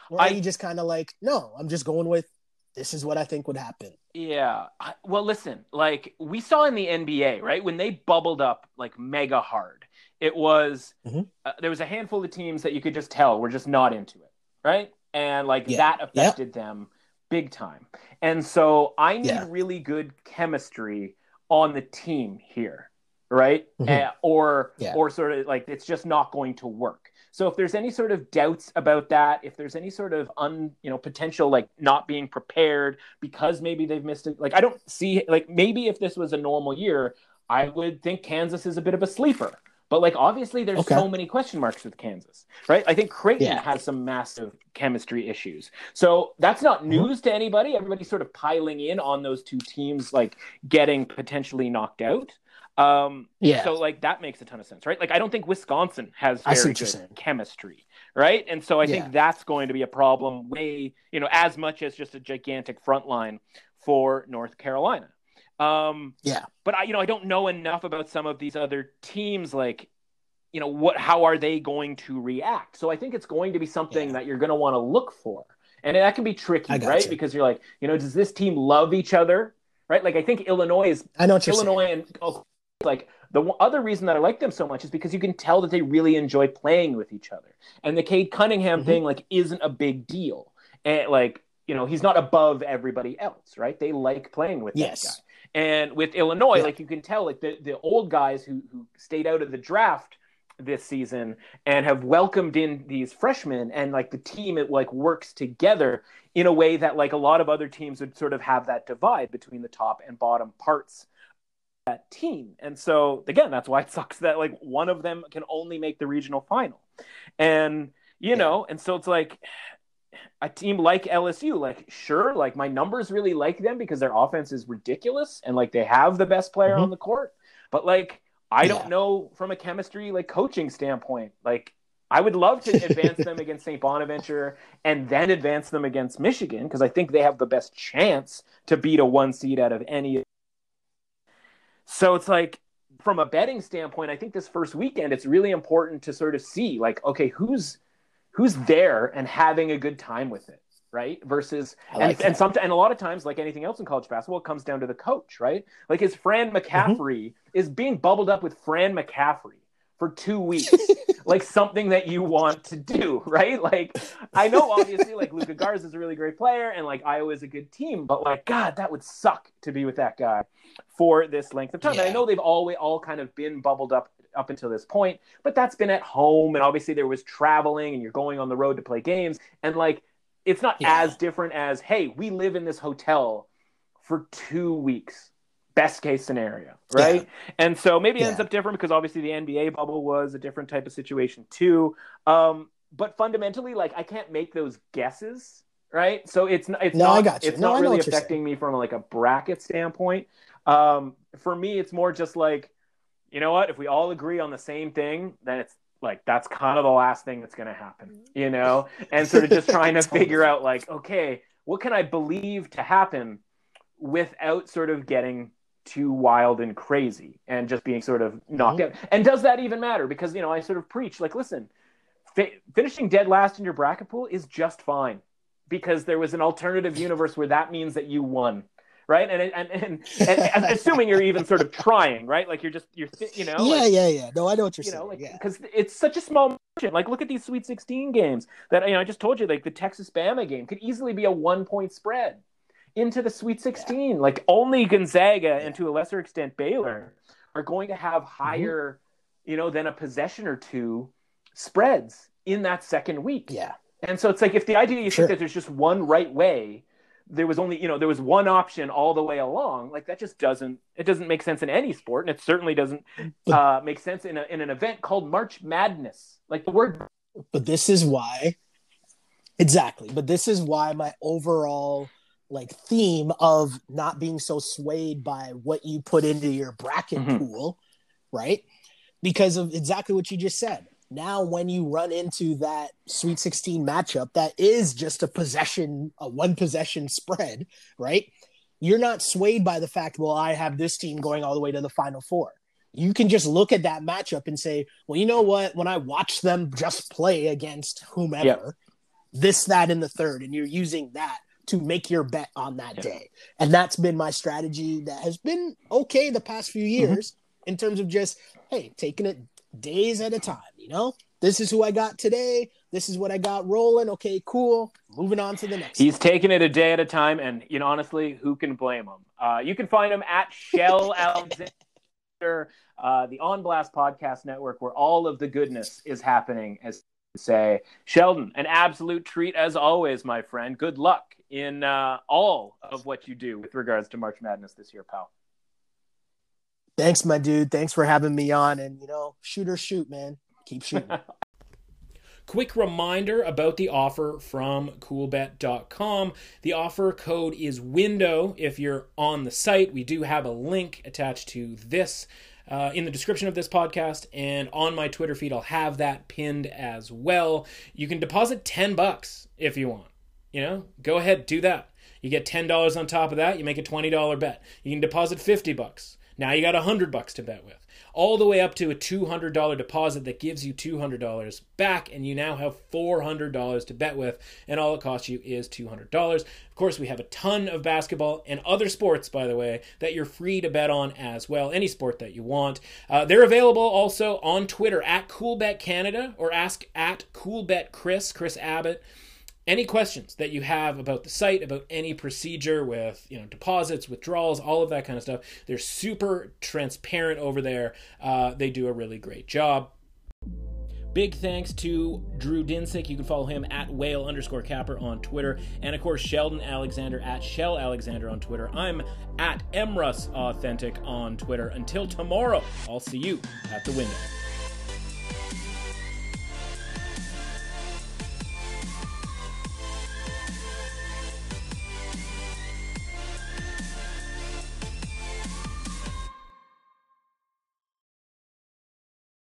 or I, are you just kind of like, no, I'm just going with this is what I think would happen. Yeah. Well, listen, like we saw in the NBA, right? When they bubbled up like mega hard, it was mm-hmm. uh, there was a handful of teams that you could just tell were just not into it, right? And like yeah. that affected yeah. them big time. And so I need yeah. really good chemistry on the team here, right? Mm-hmm. Uh, or or sort of like it's just not going to work. So if there's any sort of doubts about that, if there's any sort of un, you know, potential like not being prepared because maybe they've missed it, like I don't see like maybe if this was a normal year, I would think Kansas is a bit of a sleeper. But like obviously there's okay. so many question marks with Kansas, right? I think Creighton yeah. has some massive chemistry issues. So that's not mm-hmm. news mm-hmm. to anybody. Everybody's sort of piling in on those two teams like getting potentially knocked out. Um, yeah. So like that makes a ton of sense, right? Like I don't think Wisconsin has very good chemistry, right? And so I yeah. think that's going to be a problem way, you know, as much as just a gigantic front line for North Carolina. Um, yeah. But I, you know, I don't know enough about some of these other teams. Like, you know, what? How are they going to react? So I think it's going to be something yeah. that you're going to want to look for, and that can be tricky, right? You. Because you're like, you know, does this team love each other? Right, like I think Illinois is. I know Illinois and like the other reason that I like them so much is because you can tell that they really enjoy playing with each other. And the Cade Cunningham mm-hmm. thing like isn't a big deal. And like, you know, he's not above everybody else, right? They like playing with yes. that guy. And with Illinois, yeah. like you can tell, like the, the old guys who, who stayed out of the draft this season and have welcomed in these freshmen and like the team it like works together in a way that like a lot of other teams would sort of have that divide between the top and bottom parts that team. And so again, that's why it sucks that like one of them can only make the regional final. And you yeah. know, and so it's like a team like LSU, like sure, like my numbers really like them because their offense is ridiculous and like they have the best player mm-hmm. on the court. But like I yeah. don't know from a chemistry like coaching standpoint, like I would love to advance them [LAUGHS] against St. Bonaventure and then advance them against Michigan because I think they have the best chance to beat a one seed out of any so it's like from a betting standpoint, I think this first weekend it's really important to sort of see like, okay, who's who's there and having a good time with it, right? Versus like and, and some and a lot of times, like anything else in college basketball, it comes down to the coach, right? Like is Fran mm-hmm. Mm-hmm. is being bubbled up with Fran McCaffery for two weeks [LAUGHS] like something that you want to do [LAUGHS] right like i know obviously like Luka [LAUGHS] garza is a really great player and like iowa is a good team but like god that would suck to be with that guy for this length of time yeah. and i know they've always all kind of been bubbled up up until this point but that's been at home and obviously there was traveling and you're going on the road to play games and like it's not yeah. as different as hey we live in this hotel for two weeks best case scenario, right? Yeah. And so maybe it ends up different because obviously the NBA bubble was a different type of situation too. Um, but fundamentally, like I can't make those guesses, right? So it's it's no, not it's no, not really affecting me from like a bracket standpoint. Um, for me, it's more just like, you know what? If we all agree on the same thing, then it's like that's kind of the last thing that's going to happen, you know. And sort of just trying [LAUGHS] to figure out like, okay, what can I believe to happen without sort of getting too wild and crazy and just being sort of knocked mm-hmm. out. And does that even matter? Because you know, I sort of preach like, listen, fi- finishing dead last in your bracket pool is just fine because there was an alternative universe where that means that you won. Right. And, and, and, and [LAUGHS] assuming you're even sort of trying, right? Like you're just, you're, you know, yeah, like, yeah, yeah. No, I know what you're you saying. Know, like, yeah. Cause it's such a small margin. Like look at these sweet 16 games that, you know, I just told you, like the Texas Bama game could easily be a one point spread into the Sweet 16. Yeah. Like only Gonzaga yeah. and to a lesser extent Baylor are going to have mm-hmm. higher, mm-hmm. you know, than a possession or two spreads in that second week. Yeah. And so it's like if the idea you sure. think that there's just one right way, there was only, you know, there was one option all the way along, like that just doesn't it doesn't make sense in any sport. And it certainly doesn't uh, make sense in a, in an event called March Madness. Like the word But this is why Exactly. But this is why my overall like theme of not being so swayed by what you put into your bracket mm-hmm. pool, right? Because of exactly what you just said. Now, when you run into that Sweet 16 matchup that is just a possession, a one possession spread, right? You're not swayed by the fact, well, I have this team going all the way to the Final Four. You can just look at that matchup and say, well, you know what? When I watch them just play against whomever, yep. this, that, in the third, and you're using that to make your bet on that yeah. day. And that's been my strategy that has been okay the past few mm-hmm. years mm-hmm. in terms of just, hey, taking it days at a time, you know? This is who I got today. This is what I got rolling. Okay, cool. Moving on to the next. He's taking it a day at a time, and you know, honestly, who can blame him? Uh, you can find him at [LAUGHS] Shel Alexander, uh, the On Blast Podcast Network, where all of the goodness is happening. As you say, Sheldon, an absolute treat as always, my friend. Good luck in uh, all of what you do with regards to March Madness this year, pal. Thanks, my dude. Thanks for having me on. And, you know, shoot or shoot, man. Keep [LAUGHS] shooting. Quick reminder about the offer from coolbet.com. The offer code is window if you're on the site. We do have a link attached to this uh, in the description of this podcast and on my Twitter feed. I'll have that pinned as well. You can deposit 10 bucks if you want. You know, go ahead, do that. You get $10 on top of that, you make a $20 bet. You can deposit 50 bucks. Now you got 100 bucks to bet with. All the way up to a $200 deposit that gives you $200 back and you now have $400 to bet with and all it costs you is $200. Of course, we have a ton of basketball and other sports by the way that you're free to bet on as well, any sport that you want. Uh, they're available also on Twitter at CoolBetCanada or ask at CoolBetChris, Chris Abbott any questions that you have about the site, about any procedure with you know deposits, withdrawals, all of that kind of stuff, they're super transparent over there. Uh, they do a really great job. Big thanks to Drew Dinsick. You can follow him at whale underscore capper on Twitter. And of course, Sheldon Alexander at Shel Alexander on Twitter. I'm at mrussauthentic on Twitter. Until tomorrow, I'll see you at the window.